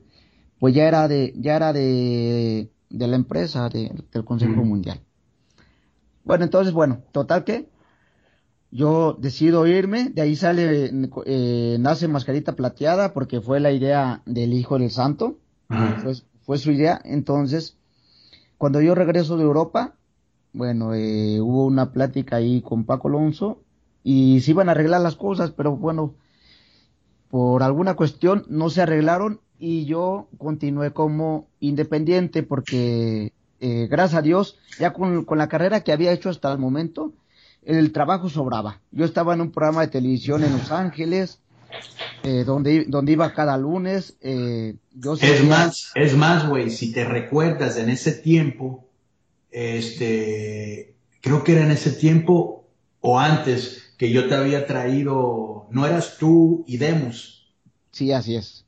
pues ya era de, ya era de, de la empresa, de- del Consejo. Mundial. Bueno, entonces, bueno, total que yo decido irme, de ahí sale, eh, nace Mascarita Plateada porque fue la idea del Hijo del Santo, fue su idea. Entonces, cuando yo regreso de Europa, bueno, eh, hubo una plática ahí con Paco Alonso y se iban a arreglar las cosas, pero bueno, por alguna cuestión no se arreglaron y yo continué como independiente porque, eh, gracias a Dios, ya con, con la carrera que había hecho hasta el momento, el trabajo sobraba. Yo estaba en un programa de televisión en Los Ángeles, eh, donde, donde iba cada lunes. eh, yo Es más, es más, güey, si te recuerdas en ese tiempo, este, creo que era en ese tiempo o antes que yo te había traído, no eras tú y Demos, Sí, así es.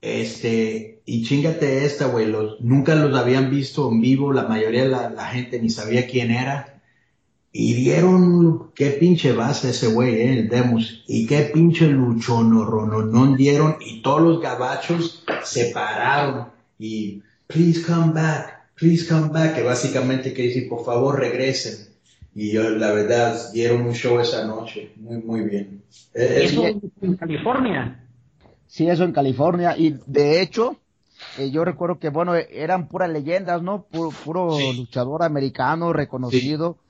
este, y chingate esta, güey, los, nunca los habían visto en vivo, la mayoría de la, la gente ni sabía quién era. Y dieron, qué pinche base ese güey, eh, el Demos. Y qué pinche luchonorrononón dieron. Y todos los gabachos se pararon. Y, please come back, please come back. Que básicamente quiere decir, por favor, regresen. Y yo, la verdad, dieron un show esa noche. Muy, muy bien. Eh, es- Eso en California. Sí, eso en California. Y de hecho, eh, yo recuerdo que, bueno, eran puras leyendas, ¿no? Puro, puro Sí. luchador americano reconocido. sí.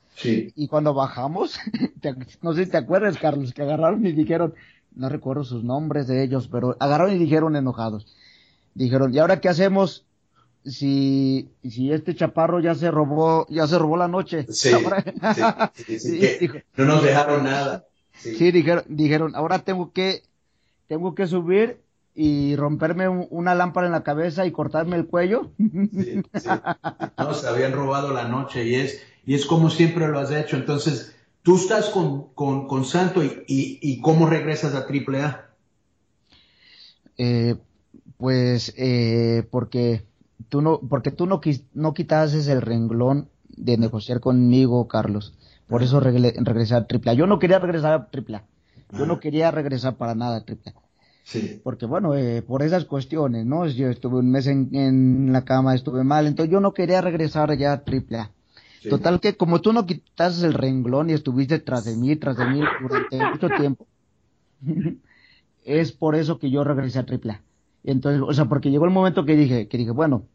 Y cuando bajamos, te- no sé si te acuerdas, Carlos, que agarraron y dijeron, no recuerdo sus nombres de ellos, pero agarraron y dijeron enojados. Dijeron, ¿y ahora qué hacemos? Si, si este chaparro ya se robó, ya se robó la noche. Sí, sí, sí, sí, Sí, dijo- no nos dejaron nada. Sí. Sí, dijeron, dijeron, ahora tengo que, tengo que subir y romperme un- una lámpara en la cabeza y cortarme el cuello. Sí, sí. No, se habían robado la noche y es, y es como siempre lo has hecho. Entonces, tú estás con, con, con Santo y, y, y cómo regresas a AAA. Eh, pues, eh, porque tú no, porque tú no, no quitases el renglón de negociar conmigo, Carlos. Por eso regresé a AAA. Yo no quería regresar a AAA. Yo no quería regresar para nada a AAA. Sí. Porque bueno, eh, por esas cuestiones, ¿no? Yo estuve un mes en, en la cama, estuve mal, entonces yo no quería regresar ya a AAA. Sí. Total que como tú no quitaste el renglón y estuviste tras de mí, tras de mí durante mucho tiempo, es por eso que yo regresé a AAA. Entonces, o sea, porque llegó el momento que dije, que dije, bueno,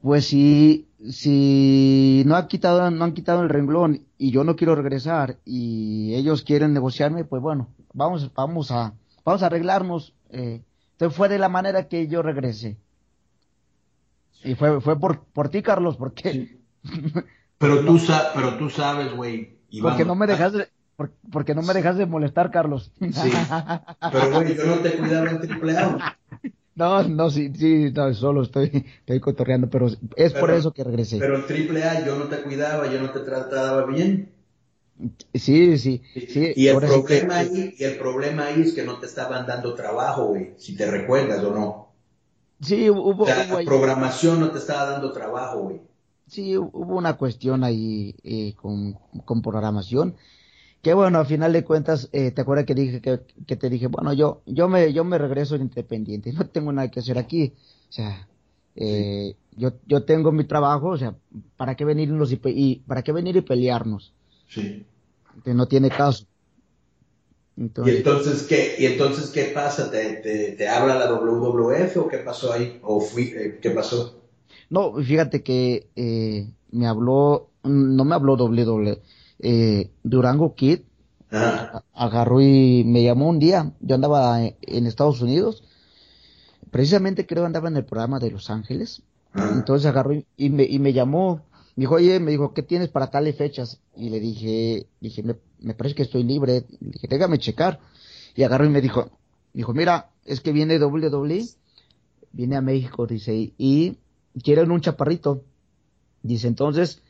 pues si, si no han quitado, no han quitado el renglón y yo no quiero regresar y ellos quieren negociarme, pues bueno, vamos, vamos a, vamos a arreglarnos. Eh, entonces fue de la manera que yo regresé. Y fue, fue por, por ti, Carlos, porque, Pero tú, sa- pero tú sabes, güey. porque no me dejas de, por- porque no me dejas de molestar, Carlos. Sí. Pero, güey, yo no te cuidaba en AAA. No, no, sí, sí, no, solo estoy, estoy cotorreando, pero es por eso que regresé. Pero en AAA yo no te cuidaba, yo no te trataba bien. Sí, sí, sí. Y el problema que- ahí, y el problema ahí es que no te estaban dando trabajo, güey, si te recuerdas o no. Sí, hubo, O sea, hubo la programación no te estaba dando trabajo, güey. Sí, hubo una cuestión ahí eh, con, con programación. Que bueno, al final de cuentas, eh, te acuerdas que dije que, que te dije, bueno, yo, yo me, yo me regreso independiente, no tengo nada que hacer aquí. O sea, eh, yo, yo tengo mi trabajo, o sea, ¿para qué venirnos y, y para qué venir y pelearnos? Sí. Que no tiene caso. Y Entonces, entonces, ¿qué, y entonces, ¿qué pasa? ¿Te, te, te habla la WWF o qué pasó ahí? ¿O fui, eh, qué pasó? No, fíjate que eh, me habló, no me habló WWE, eh, Durango Kid. Ajá. a- agarró y me llamó un día, yo andaba en, en Estados Unidos, precisamente creo andaba en el programa de Los Ángeles, Ajá. entonces agarró y, y me, y me llamó, me dijo, oye, me dijo, ¿qué tienes para tales fechas? Y le dije, dije, me, me parece que estoy libre, le dije, déjame checar, y agarró y me dijo, dijo, mira, es que viene WWE, viene a México, dice, y quieren un chaparrito. Dice, entonces,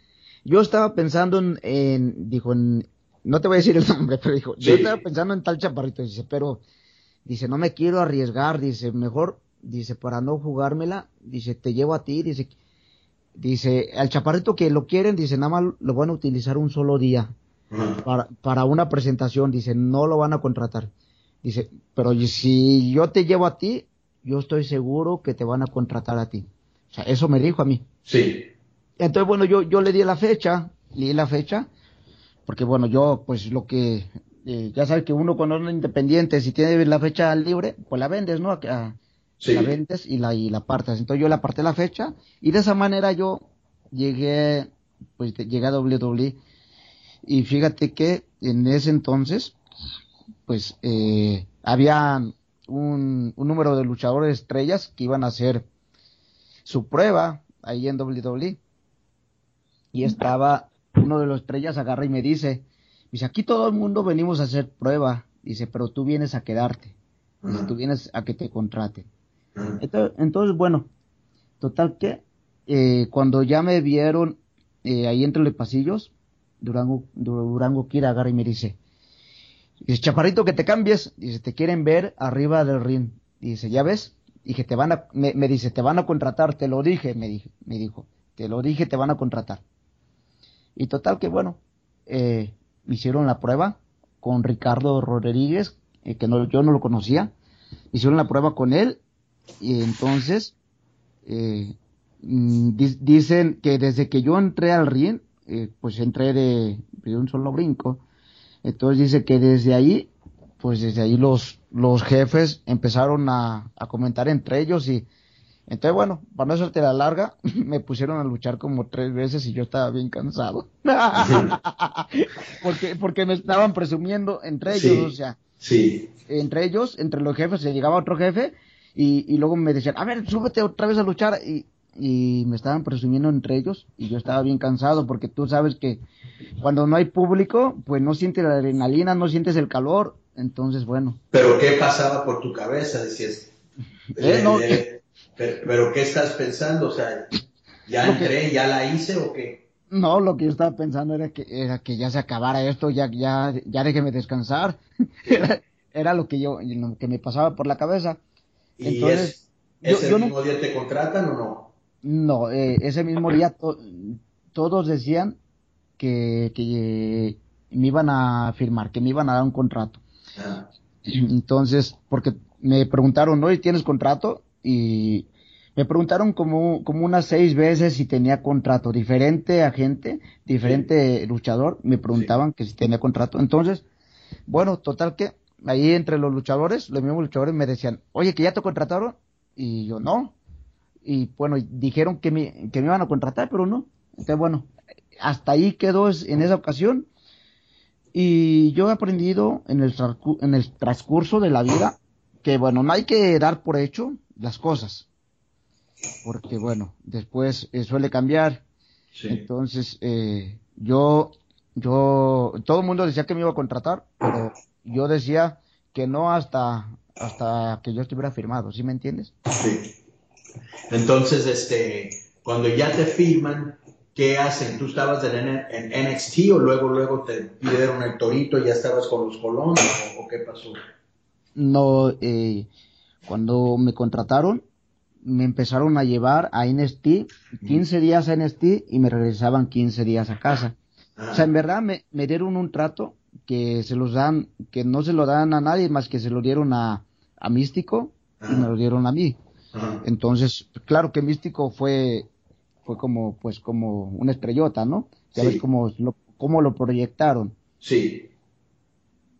yo estaba pensando en, en- dijo, en, no te voy a decir el nombre, pero dijo, yo estaba pensando en tal chaparrito, dice, pero, dice, no me quiero arriesgar, dice, mejor, dice, para no jugármela, dice, te llevo a ti, dice, dice, al chaparrito que lo quieren, dice, nada más lo van a utilizar un solo día para, para una presentación, dice, no lo van a contratar. Dice, pero si yo te llevo a ti, yo estoy seguro que te van a contratar a ti. O sea, eso me dijo a mí. Sí. Entonces, bueno, yo, yo le di la fecha, le di la fecha, porque bueno, yo, pues lo que, eh, ya sabes que uno cuando es independiente, si tiene la fecha libre, pues la vendes, ¿no? A- Sí. La vendes y la, y la apartas. Entonces yo le aparté la fecha y de esa manera yo llegué, pues llegué a WWE. Y fíjate que en ese entonces, pues eh, había un, un número de luchadores estrellas que iban a hacer su prueba ahí en WWE. Y estaba uno de los estrellas agarra y me dice, dice, aquí todo el mundo venimos a hacer prueba. Dice, pero tú vienes a quedarte. Dice, tú vienes a que te contraten. Entonces, bueno, total que eh, cuando ya me vieron eh, ahí entre los pasillos, Durango, Durango Kira agarra y me dice, dice, chaparrito, que te cambies, dice, te quieren ver arriba del ring. Dice, ¿ya ves? Dije, te van a, me, me dice, te van a contratar, te lo dije, me, dije, me dijo, te lo dije, te van a contratar. Y total que bueno, eh, hicieron la prueba con Ricardo Rodríguez, eh, que no, yo no lo conocía, hicieron la prueba con él y entonces eh, mm, di- dicen que desde que yo entré al ring, eh, pues entré de, de un solo brinco. Entonces dice que desde ahí, pues desde ahí los, los jefes empezaron a, a comentar entre ellos y entonces bueno, para no hacerte la larga, me pusieron a luchar como tres veces y yo estaba bien cansado. porque, porque me estaban presumiendo entre ellos, Sí. o sea, Sí. entre ellos, entre los jefes, se llegaba otro jefe y, y luego me decían, a ver, súbete otra vez a luchar y, y me estaban presumiendo entre ellos y yo estaba bien cansado porque tú sabes que cuando no hay público, pues no sientes la adrenalina, no sientes el calor, entonces bueno, Pero ¿qué pasaba por tu cabeza? Decías, Eh, no, eh, pero, pero ¿qué estás pensando? O sea, ¿ya que- entré, ya la hice o qué? no, lo que yo estaba pensando era que, era que ya se acabara esto, ya, ya, ya déjeme descansar, era, era lo que yo, lo que me pasaba por la cabeza. ¿Y Entonces, es- yo- ese yo no- mismo día te contratan o no? No, eh, ese mismo día to- todos decían que, que me iban a firmar, que me iban a dar un contrato. Ah, Entonces, porque me preguntaron, ¿no? ¿Y tienes contrato? Y me preguntaron como, como unas seis veces si tenía contrato. Diferente agente, diferente luchador, me preguntaban que si tenía contrato. Entonces, bueno, total que ahí entre los luchadores, los mismos luchadores me decían, oye, que ya te contrataron. Y yo, no. Y bueno, dijeron que me, que me iban a contratar, pero no. Entonces, bueno, hasta ahí quedó en esa ocasión. Y yo he aprendido en el, en el transcurso de la vida que, bueno, no hay que dar por hecho las cosas. Porque, bueno, después eh, suele cambiar. sí. Entonces, eh, yo, yo, todo el mundo decía que me iba a contratar, pero yo decía que no hasta, hasta que yo estuviera firmado, ¿sí me entiendes? Sí. Entonces, este, cuando ya te firman, ¿qué hacen? ¿Tú estabas en, en, NXT o luego luego te pidieron el torito y ya estabas con los colonos o, qué pasó? No, eh, cuando me contrataron, me empezaron a llevar a NXT 15 días a NXT y me regresaban 15 días a casa. O sea, en verdad me, me, dieron un trato que se los dan, que no se lo dan a nadie más que se lo dieron a, a Místico y me lo dieron a mí. Entonces, claro que Místico fue, fue como, pues como una estrellota, ¿no? Ya ves cómo lo, cómo lo proyectaron. Sí.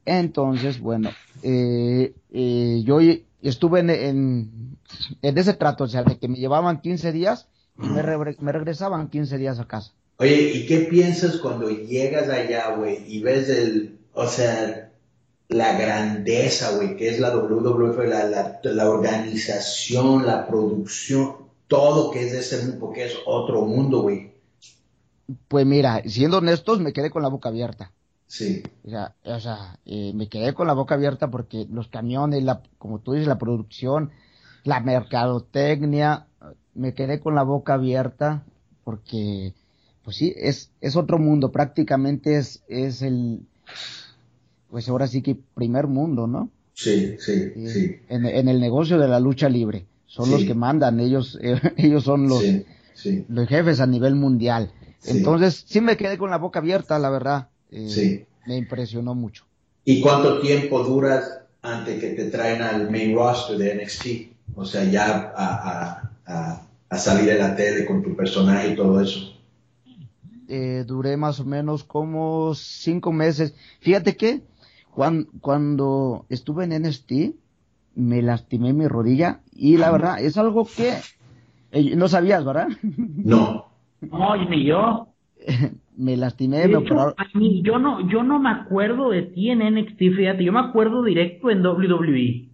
Entonces, bueno, eh, eh, yo estuve en, en, ese trato, o sea, de que me llevaban 15 días y me, me regresaban 15 días a casa. Oye, ¿y qué piensas cuando llegas allá, güey, y ves el, o sea, la grandeza, güey, que es la WWF, la, la, la, organización, la producción, todo que es de ese mundo, que es otro mundo, güey? Pues mira, siendo honestos, me quedé con la boca abierta. Sí. O sea, o sea eh, me quedé con la boca abierta porque los camiones, la, como tú dices, la producción, la mercadotecnia, me quedé con la boca abierta porque pues sí, es, es otro mundo, prácticamente es, es el, pues ahora sí que primer mundo, ¿no? Sí, sí, sí. En, en, el negocio de la lucha libre. Son los que mandan, ellos, ellos son los, los jefes a nivel mundial. Entonces, sí me quedé con la boca abierta, la verdad. Eh, sí. Me impresionó mucho. ¿Y cuánto tiempo duras antes que te traen al main roster de NXT? O sea, ya a, a, a salir de la tele con tu personaje y todo eso eh, duré más o menos como cinco meses. Fíjate que cuando, cuando estuve en NST me lastimé mi rodilla y la verdad es algo que eh, no sabías, ¿verdad? No. No, ni yo. me lastimé, me operaron. yo no, yo no me acuerdo de ti en NXT, fíjate, yo me acuerdo directo en WWE.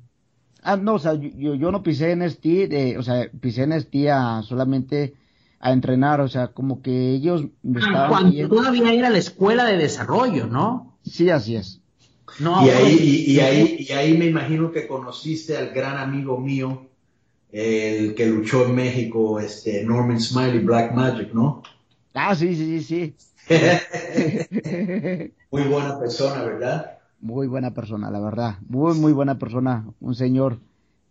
Ah, no, o sea, yo, yo no pisé NXT, de, o sea, pisé NXT a solamente a entrenar, o sea, como que ellos me ah, estaban Cuando todavía era la escuela de desarrollo, ¿no? Sí, así es. No, y, ahí, y, ahí, y ahí me imagino que conociste al gran amigo mío, el que luchó en México, este Norman Smiley, Black Magic, ¿no? Ah, sí, sí, sí, sí. muy buena persona, ¿verdad? Muy buena persona, la verdad. Muy, muy buena persona. Un señor,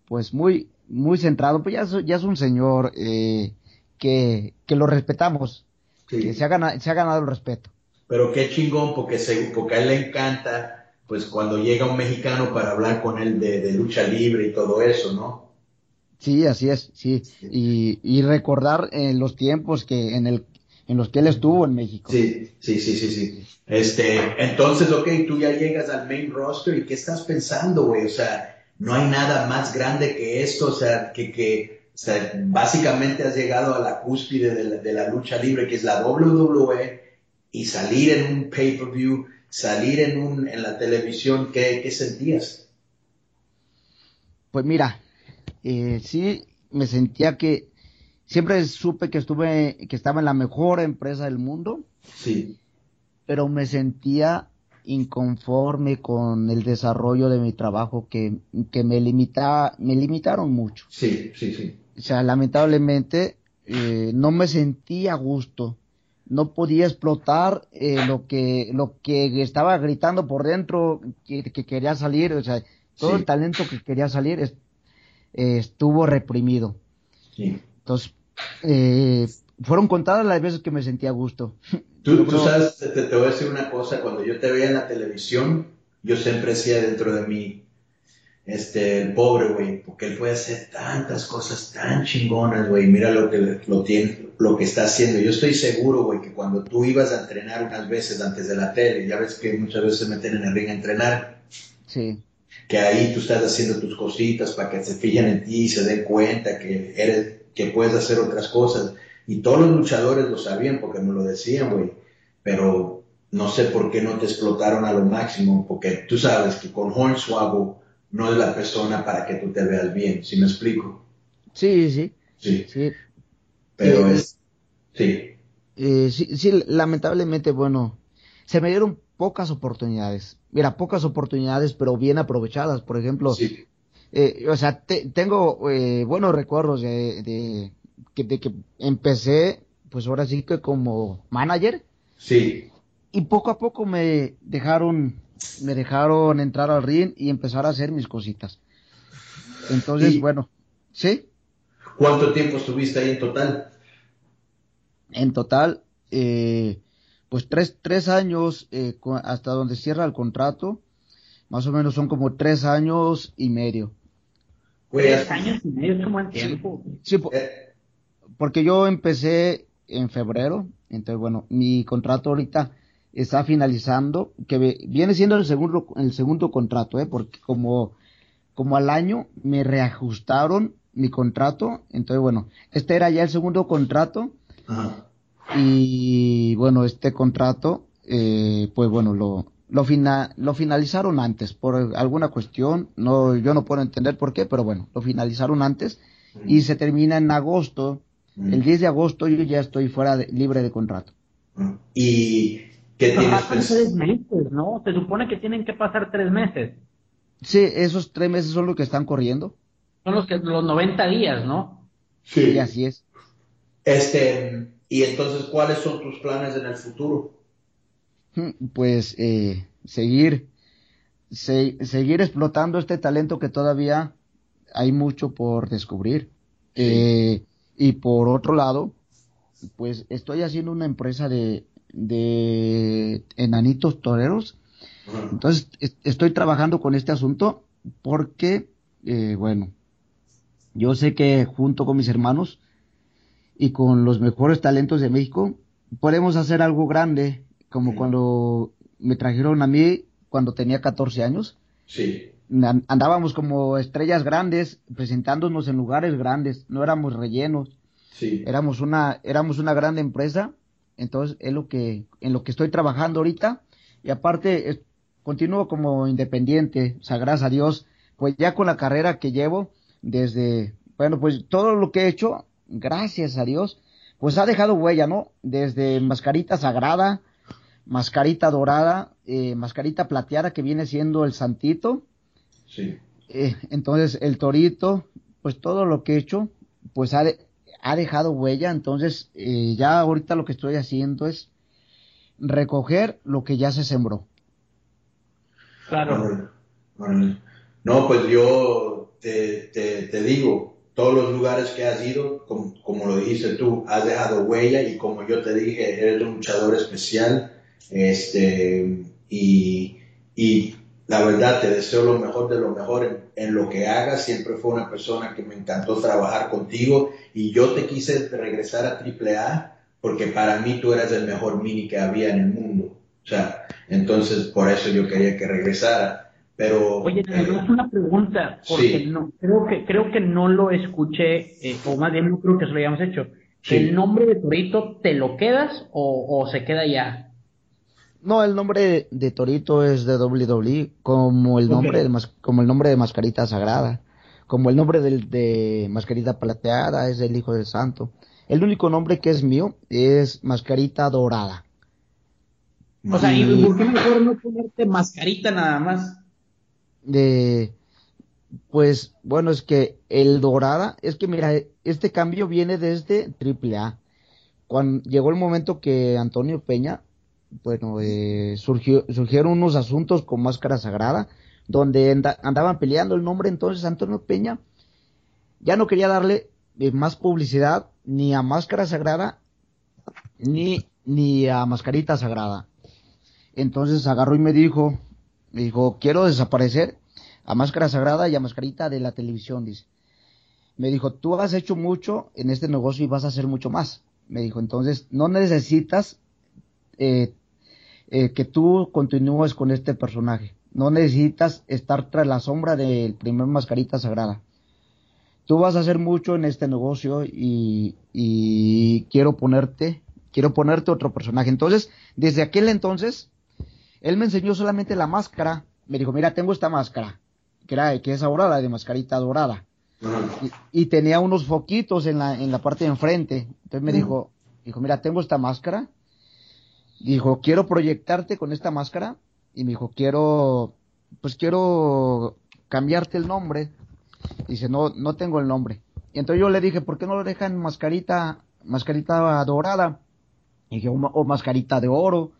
pues muy, muy centrado. Pues ya, ya es un señor, eh, que, que lo respetamos, que se ha, ganado, se ha ganado el respeto. Pero qué chingón, porque, se, porque a él le encanta, pues cuando llega un mexicano para hablar con él de, lucha libre y todo eso, ¿no? Sí, así es, sí. Y, y recordar en los tiempos que en el en los que él estuvo en México. Sí, sí, sí, sí, sí. Este, entonces, ok, tú ya llegas al main roster y ¿qué estás pensando, güey? O sea, no hay nada más grande que esto, o sea, que, que, o sea, básicamente has llegado a la cúspide de la, lucha libre, que es la WWE, y salir en un pay-per-view, salir en, un, en la televisión, ¿qué, sentías? Pues mira, eh, sí me sentía que siempre supe que estuve, que estaba en la mejor empresa del mundo. Sí. Pero me sentía inconforme con el desarrollo de mi trabajo que, que me limita, me limitaron mucho. Sí, sí, sí o sea, lamentablemente eh, no me sentía a gusto, no podía explotar eh, lo que lo que estaba gritando por dentro que, quería salir, o sea, todo el talento que quería salir eh, estuvo reprimido. Sí. Entonces, fueron contadas las veces que me sentía a gusto. Tú, sabes, te, te, voy a decir una cosa, cuando yo te veía en la televisión, yo siempre decía dentro de mí, este, el pobre, güey, porque él puede hacer tantas cosas tan chingonas, güey, mira lo que, lo, tiene, lo que está haciendo. Yo estoy seguro, güey, que cuando tú ibas a entrenar unas veces antes de la tele, ya ves que muchas veces se meten en el ring a entrenar. Sí. Que ahí tú estás haciendo tus cositas para que se fijen en ti y se den cuenta que eres, que puedes hacer otras cosas. Y todos los luchadores lo sabían porque me lo decían, güey. Pero no sé por qué no te explotaron a lo máximo, porque tú sabes que con Hornswoggle no es la persona para que tú te veas bien, ¿sí me explico? Sí, sí. Sí. sí. Pero es... Sí. Eh, sí, sí, lamentablemente, bueno, se me dieron pocas oportunidades. Mira, pocas oportunidades, pero bien aprovechadas. Por ejemplo, sí. eh, o sea, tengo eh, buenos recuerdos de, de, que, de que empecé pues ahora sí que como manager. Sí. Y poco a poco me dejaron, me dejaron entrar al ring y empezar a hacer mis cositas. Entonces, bueno, ¿sí? ¿Cuánto tiempo estuviste ahí en total? En total, eh, pues tres, tres años eh, hasta donde cierra el contrato, más o menos son como tres años y medio. Güey, Tres años y medio es un buen tiempo. Sí, po- eh, porque yo empecé en febrero, entonces bueno, mi contrato ahorita está finalizando, que viene siendo el segundo, el segundo contrato, ¿eh? porque como, como al año me reajustaron mi contrato, entonces bueno, este era ya el segundo contrato ajá. y bueno, este contrato, eh, pues bueno, lo, lo, fina- lo finalizaron antes por alguna cuestión, no, yo no puedo entender por qué, pero bueno, lo finalizaron antes y se termina en agosto. El 10 de agosto yo ya estoy fuera de, libre de contrato. ¿Y qué Pero tienes tres meses, ¿no? Se supone que tienen que pasar tres meses. Sí, esos tres meses son los que están corriendo. Son los que los 90 días, ¿no? Sí. Y así es. Este, y entonces, ¿cuáles son tus planes en el futuro? Pues eh, seguir, se- seguir explotando este talento que todavía hay mucho por descubrir. Eh, y por otro lado, pues estoy haciendo una empresa de, de enanitos toreros. Entonces, es- estoy trabajando con este asunto porque, eh, bueno, yo sé que junto con mis hermanos y con los mejores talentos de México, podemos hacer algo grande, como cuando me trajeron a mí cuando tenía 14 años. Sí. An- Andábamos como estrellas grandes, presentándonos en lugares grandes, no éramos rellenos Sí. éramos una éramos una gran empresa entonces es lo que en lo que estoy trabajando ahorita. Y aparte es- continúo como independiente o sea gracias a Dios pues ya con la carrera que llevo desde bueno pues todo lo que he hecho gracias a Dios pues ha dejado huella no desde mascarita sagrada mascarita dorada eh, mascarita plateada que viene siendo el santito. Sí. eh, entonces el torito, pues todo lo que he hecho, pues ha, de- ha dejado huella. Entonces eh, ya ahorita lo que estoy haciendo es recoger lo que ya se sembró. Claro. No, pues yo te, te, te digo, todos los lugares que has ido, como, como lo dijiste tú, has dejado huella y como yo te dije, eres un luchador especial, este, y, y la verdad te deseo lo mejor de lo mejor en, en lo que hagas, siempre fue una persona que me encantó trabajar contigo y yo te quise regresar a AAA porque para mí tú eras el mejor mini que había en el mundo. O sea, entonces por eso yo quería que regresara. Pero Oye, eh, me das una pregunta, porque Sí. no, creo que, creo que no lo escuché, eh, o más bien no creo que se lo hayamos hecho. Sí. ¿El nombre de Torito te lo quedas o, o se queda ya? No, el nombre de, Torito es de WWE, como el nombre de mas- como el nombre de Mascarita Sagrada, como el nombre del- de Mascarita Plateada es el Hijo del Santo. El único nombre que es mío es Mascarita Dorada. O sea, ¿y Y- por qué mejor no ponerte mascarita nada más? de pues bueno es que el dorada es que mira este cambio viene desde AAA cuando llegó el momento que Antonio Peña bueno eh, surgió surgieron unos asuntos con máscara sagrada donde anda- andaban peleando el nombre entonces Antonio Peña ya no quería darle eh, más publicidad ni a máscara sagrada ni ni a mascarita sagrada entonces agarró y me dijo me dijo, quiero desaparecer a Máscara Sagrada y a Mascarita de la televisión, dice. Me dijo, tú has hecho mucho en este negocio y vas a hacer mucho más. Me dijo, entonces no necesitas eh, eh, que tú continúes con este personaje. No necesitas estar tras la sombra del primer Mascarita Sagrada. Tú vas a hacer mucho en este negocio y, y quiero ponerte, quiero ponerte otro personaje. Entonces, desde aquel entonces, él me enseñó solamente la máscara. Me dijo, mira, tengo esta máscara, que, era, que es ahora la de mascarita dorada. Y, y tenía unos foquitos en la, en la parte de enfrente. Entonces me dijo, dijo, mira, tengo esta máscara. Dijo, quiero proyectarte con esta máscara. Y me dijo, quiero, pues quiero cambiarte el nombre. Dice, no, no tengo el nombre. Y entonces yo le dije, ¿por qué no lo dejan mascarita, mascarita dorada. Y dije, o, mascarita de oro.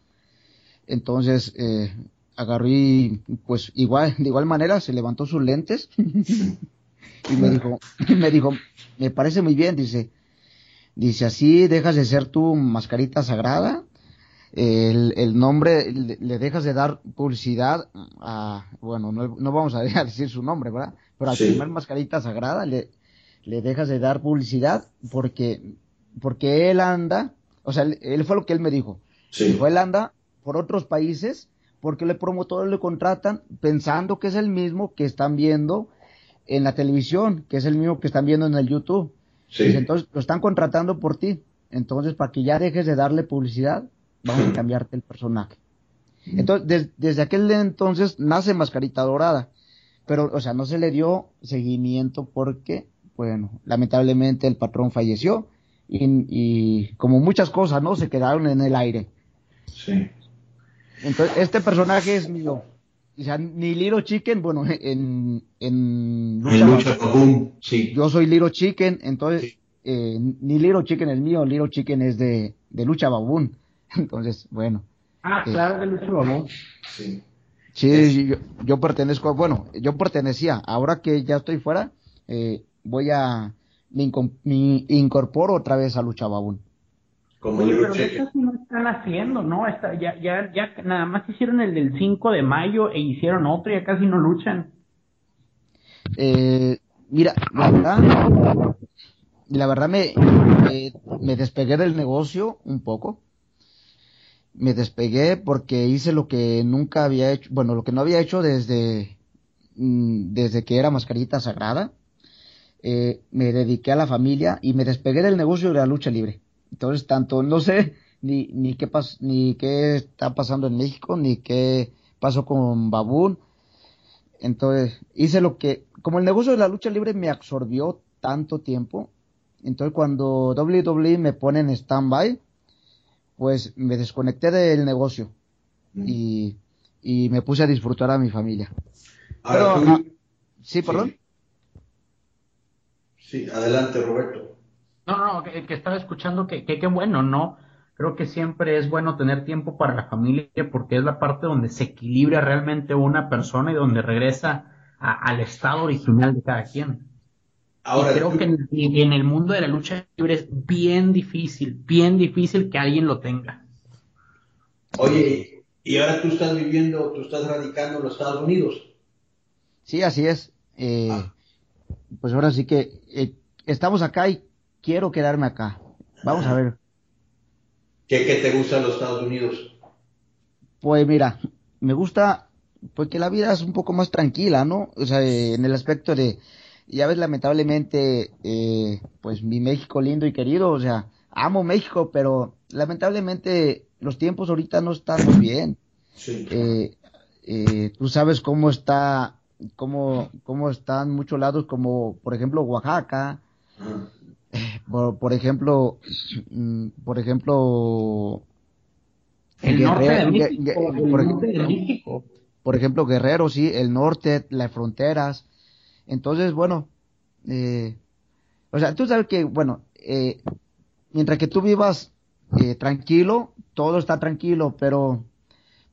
Entonces, eh, agarré y, pues igual, de igual manera, se levantó sus lentes. y me dijo, me dijo, me parece muy bien, dice, dice, así dejas de ser tu mascarita sagrada, el, el nombre, le, dejas de dar publicidad a, bueno, no, no vamos a decir su nombre, ¿verdad? Pero al primer mascarita sagrada le, le dejas de dar publicidad porque, porque él anda, o sea, él, fue lo que él me dijo. Sí. él anda por otros países porque el promotores le contratan pensando que es el mismo que están viendo en la televisión, que es el mismo que están viendo en el YouTube. Sí. entonces lo están contratando por ti. Entonces, para que ya dejes de darle publicidad, vamos a cambiarte el personaje. Entonces, desde aquel entonces nace Mascarita Dorada. Pero, o sea, no se le dio seguimiento porque, bueno, lamentablemente el patrón falleció y, como muchas cosas, ¿no? Se quedaron en el aire. Sí. Entonces, este personaje es mío. O sea, ni Liro Chicken, bueno, en, en Lucha, sí. Yo soy Liro Chicken, entonces, eh, ni Liro Chicken es mío, Liro Chicken es de, de Lucha Babún. Entonces, bueno. Ah, eh, claro, de Lucha Babún. Sí. Sí, yo, yo, pertenezco, bueno, yo pertenecía. Ahora que ya estoy fuera, eh, voy a, me, incorporo otra vez a Lucha Babún. Como Oye, pero esto sí no están haciendo, ¿no? Está, ya, ya, ya, nada más hicieron el del 5 de mayo e hicieron otro y ya casi no luchan. Eh, mira, la verdad, la verdad me, me despegué del negocio un poco me despegué porque hice lo que nunca había hecho, bueno, lo que no había hecho desde, mm, desde que era mascarita sagrada. Eh, me dediqué a la familia y me despegué del negocio de la lucha libre. Entonces, tanto no sé ni, ni qué pas, ni qué está pasando en México, ni qué pasó con Babún. Entonces, hice lo que, como el negocio de la lucha libre me absorbió tanto tiempo, entonces cuando WWE me pone en stand-by, pues me desconecté del negocio y, y, me puse a disfrutar a mi familia. Pero, ah, sí, perdón. Sí. adelante, Roberto. No, no, que, estaba escuchando que qué bueno, ¿no? Creo que siempre es bueno tener tiempo para la familia porque es la parte donde se equilibra realmente una persona y donde regresa al estado original de cada quien. Ahora, creo que en, el mundo de la lucha libre es bien difícil, bien difícil que alguien lo tenga. Oye, y ahora tú estás viviendo, tú estás radicando en los Estados Unidos. Sí, así es. Eh, ah. Pues ahora sí que eh, estamos acá y quiero quedarme acá. Vamos a ver. ¿Qué, ¿Qué, te gusta los Estados Unidos? Pues mira, me gusta pues que la vida es un poco más tranquila, ¿no? O sea, en el aspecto de ya ves, lamentablemente, eh, pues mi México lindo y querido, o sea, amo México, pero lamentablemente los tiempos ahorita no están muy bien. Sí. Eh, eh, tú sabes cómo está, cómo, cómo están muchos lados, como por ejemplo Oaxaca, por, ejemplo, mm, por ejemplo, el norte de México, por ejemplo, Guerrero, sí, el norte, las fronteras, entonces, bueno, eh, o sea, tú sabes que, bueno, eh, mientras que tú vivas eh, tranquilo, todo está tranquilo, pero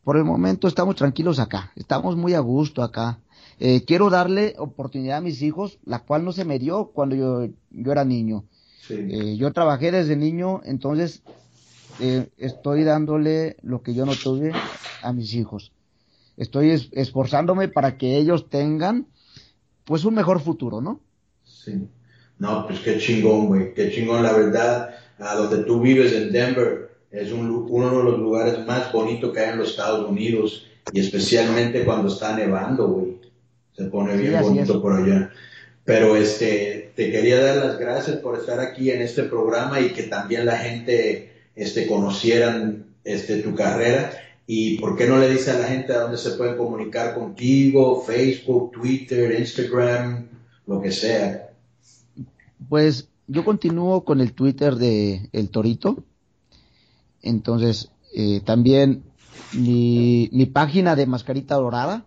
por el momento estamos tranquilos acá, estamos muy a gusto acá. Eh, quiero darle oportunidad a mis hijos, la cual no se me dio cuando yo, yo era niño. Eh, yo trabajé desde niño, entonces eh, estoy dándole lo que yo no tuve a mis hijos. Estoy esforzándome para que ellos tengan pues un mejor futuro, ¿no? Sí. No, pues qué chingón, güey, qué chingón, la verdad, a donde tú vives en Denver es un, uno de los lugares más bonitos que hay en los Estados Unidos y especialmente cuando está nevando, güey. Se pone bien bonito por allá. Pero este, te quería dar las gracias por estar aquí en este programa y que también la gente este, conocieran este, tu carrera ¿Y por qué no le dice a la gente a dónde se pueden comunicar contigo? Facebook, Twitter, Instagram, lo que sea. Pues yo continúo con el Twitter de El Torito. Entonces, eh, también mi, mi, página de Mascarita Dorada.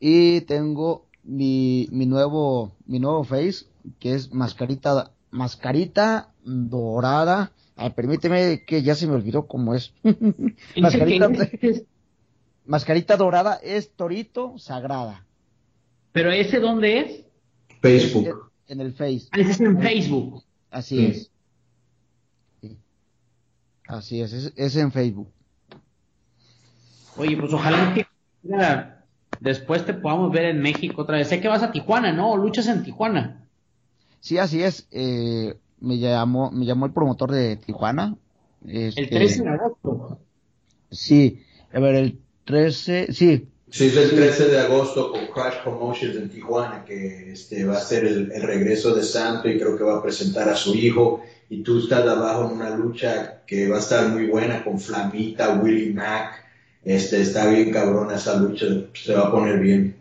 Y tengo mi, mi nuevo, mi nuevo face, que es Mascarita, Mascarita dorada. Ay, permíteme que ya se me olvidó cómo es. mascarita, mascarita dorada es torito sagrada. ¿Pero ese dónde es? Facebook. En el Face. Ah, ese es en Facebook. Así Sí. es. Sí. Así es, es, es en Facebook. Oye, pues ojalá que mira, después te podamos ver en México otra vez. Sé que vas a Tijuana, ¿no? ¿O luchas en Tijuana. Sí, así es. Eh, me llamó, me llamó el promotor de Tijuana. El Este, 13 de agosto. Sí, a ver, el 13, sí, Sí, es el 13 de agosto con Crash Promotions en Tijuana, que este, va a ser el, el regreso de Santo y creo que va a presentar a su hijo. Y tú estás abajo en una lucha que va a estar muy buena con Flamita, Willie Mack. Este, está bien cabrona esa lucha, se va a poner bien.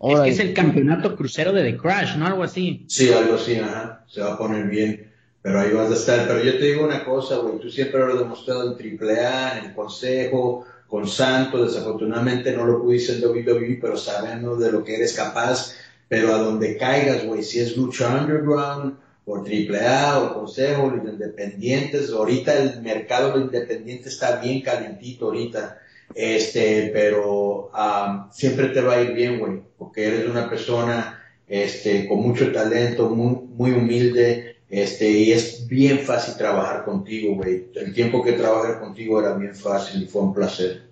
Es que es el campeonato crucero de The Crash, ¿no? Algo así. Sí, algo así, ajá, se va a poner bien. Pero ahí vas a estar. Pero yo te digo una cosa, güey, tú siempre lo has demostrado en AAA, en el Consejo, con Santo, desafortunadamente no lo pudiste en WWE, pero sabemos de lo que eres capaz. Pero a donde caigas, güey, si es lucha underground, o AAA, o Consejo, los independientes, ahorita el mercado de independientes está bien calientito ahorita. Este, pero am, siempre te va a ir bien, güey, porque eres una persona este, con mucho talento, muy, muy humilde, este, y es bien fácil trabajar contigo, güey. El tiempo que trabajé contigo era bien fácil y fue un placer.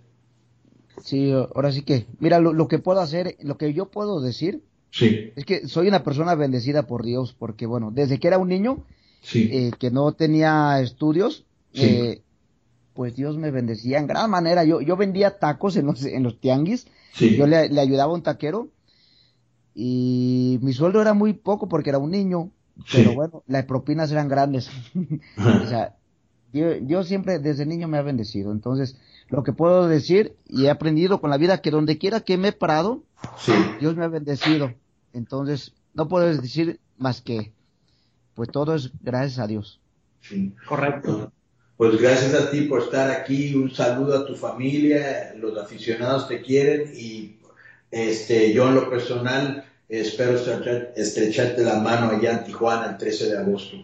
sí, ahora sí que, mira, lo, lo que puedo hacer, lo que yo puedo decir, Sí, es que soy una persona bendecida por Dios, porque bueno, desde que era un niño, sí, eh, que no tenía estudios, Sí. eh, pues Dios me bendecía en gran manera. Yo, yo vendía tacos en los, en los tianguis, sí. yo le, le ayudaba a un taquero, y mi sueldo era muy poco porque era un niño, pero Sí. bueno, las propinas eran grandes. O sea, yo, yo siempre desde niño me ha bendecido. Entonces, lo que puedo decir y he aprendido con la vida que donde quiera que me he parado, Sí, Dios me ha bendecido. Entonces, no puedo decir más que, pues todo es gracias a Dios. sí. Correcto. Pues gracias a ti por estar aquí, un saludo a tu familia, los aficionados te quieren y este, yo en lo personal espero estrechar- estrecharte la mano allá en Tijuana el 13 de agosto.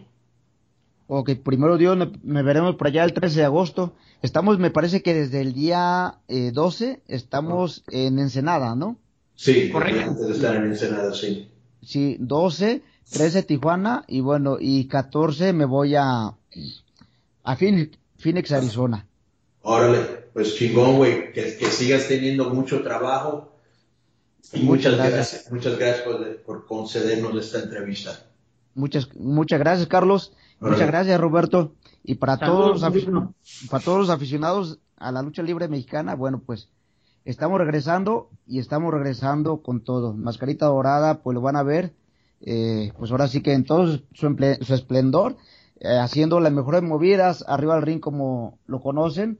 Ok, primero Dios, me, me veremos por allá el 13 de agosto. Estamos, me parece que desde el día eh, 12 estamos en Ensenada, ¿no? Sí, Correcto. antes de estar en Ensenada, sí. Sí, 12, 13 Tijuana y bueno, y 14 me voy a, a Phoenix, Phoenix, Arizona. Órale, pues chingón, güey, que, que sigas teniendo mucho trabajo Muchas muchas gracias. gracias, muchas gracias por, por concedernos esta entrevista. Muchas, muchas gracias, Carlos. Muchas gracias, Roberto. Y para todos, los para todos los aficionados a la lucha libre mexicana, bueno, pues estamos regresando y estamos regresando con todo. Mascarita Dorada, pues lo van a ver, eh, pues ahora sí que en todo su, su esplendor, eh, haciendo las mejores movidas arriba del ring como lo conocen,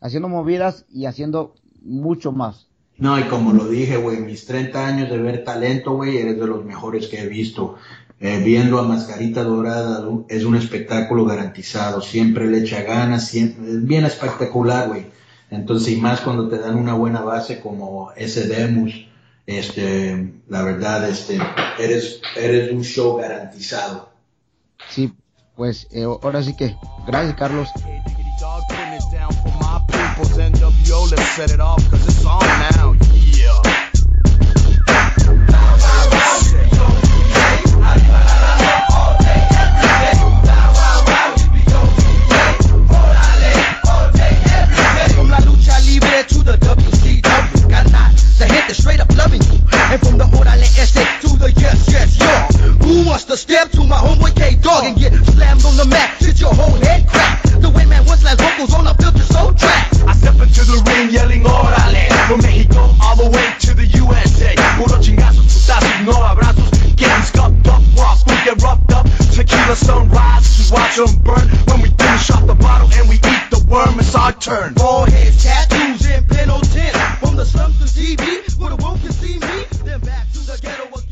haciendo movidas y haciendo mucho más. No, y como lo dije, güey, mis 30 años de ver talento, güey, eres de los mejores que he visto. Eh, viendo a Mascarita Dorada es un espectáculo garantizado, siempre le echa ganas, siempre, es bien espectacular, güey. Entonces, y más cuando te dan una buena base como ese Demus, este, la verdad, este, eres, eres un show garantizado. Sí, pues eh, ahora sí que, gracias, Carlos. Apple's NWO, let's set it off, cause it's on now, yeah. straight up loving you. And from the hood, I the yes, yes, yo. Who wants to step to my homeboy K Dog and get slammed on the mat? Shit your whole head crack. The way man once last vocals on a filter so track. I step into the ring yelling orale From Mexico all the way to the USA Puro chingazos, putazos, no abrazos Getting scuffed up, rock, we get roughed up Tequila sunrise, just watch 'em burn When we finish off the bottle and we eat the worm, it's our turn Foreheads, tattoos, and Pendleton. From the slums to TV, where the world can see me. Then back to the ghetto again,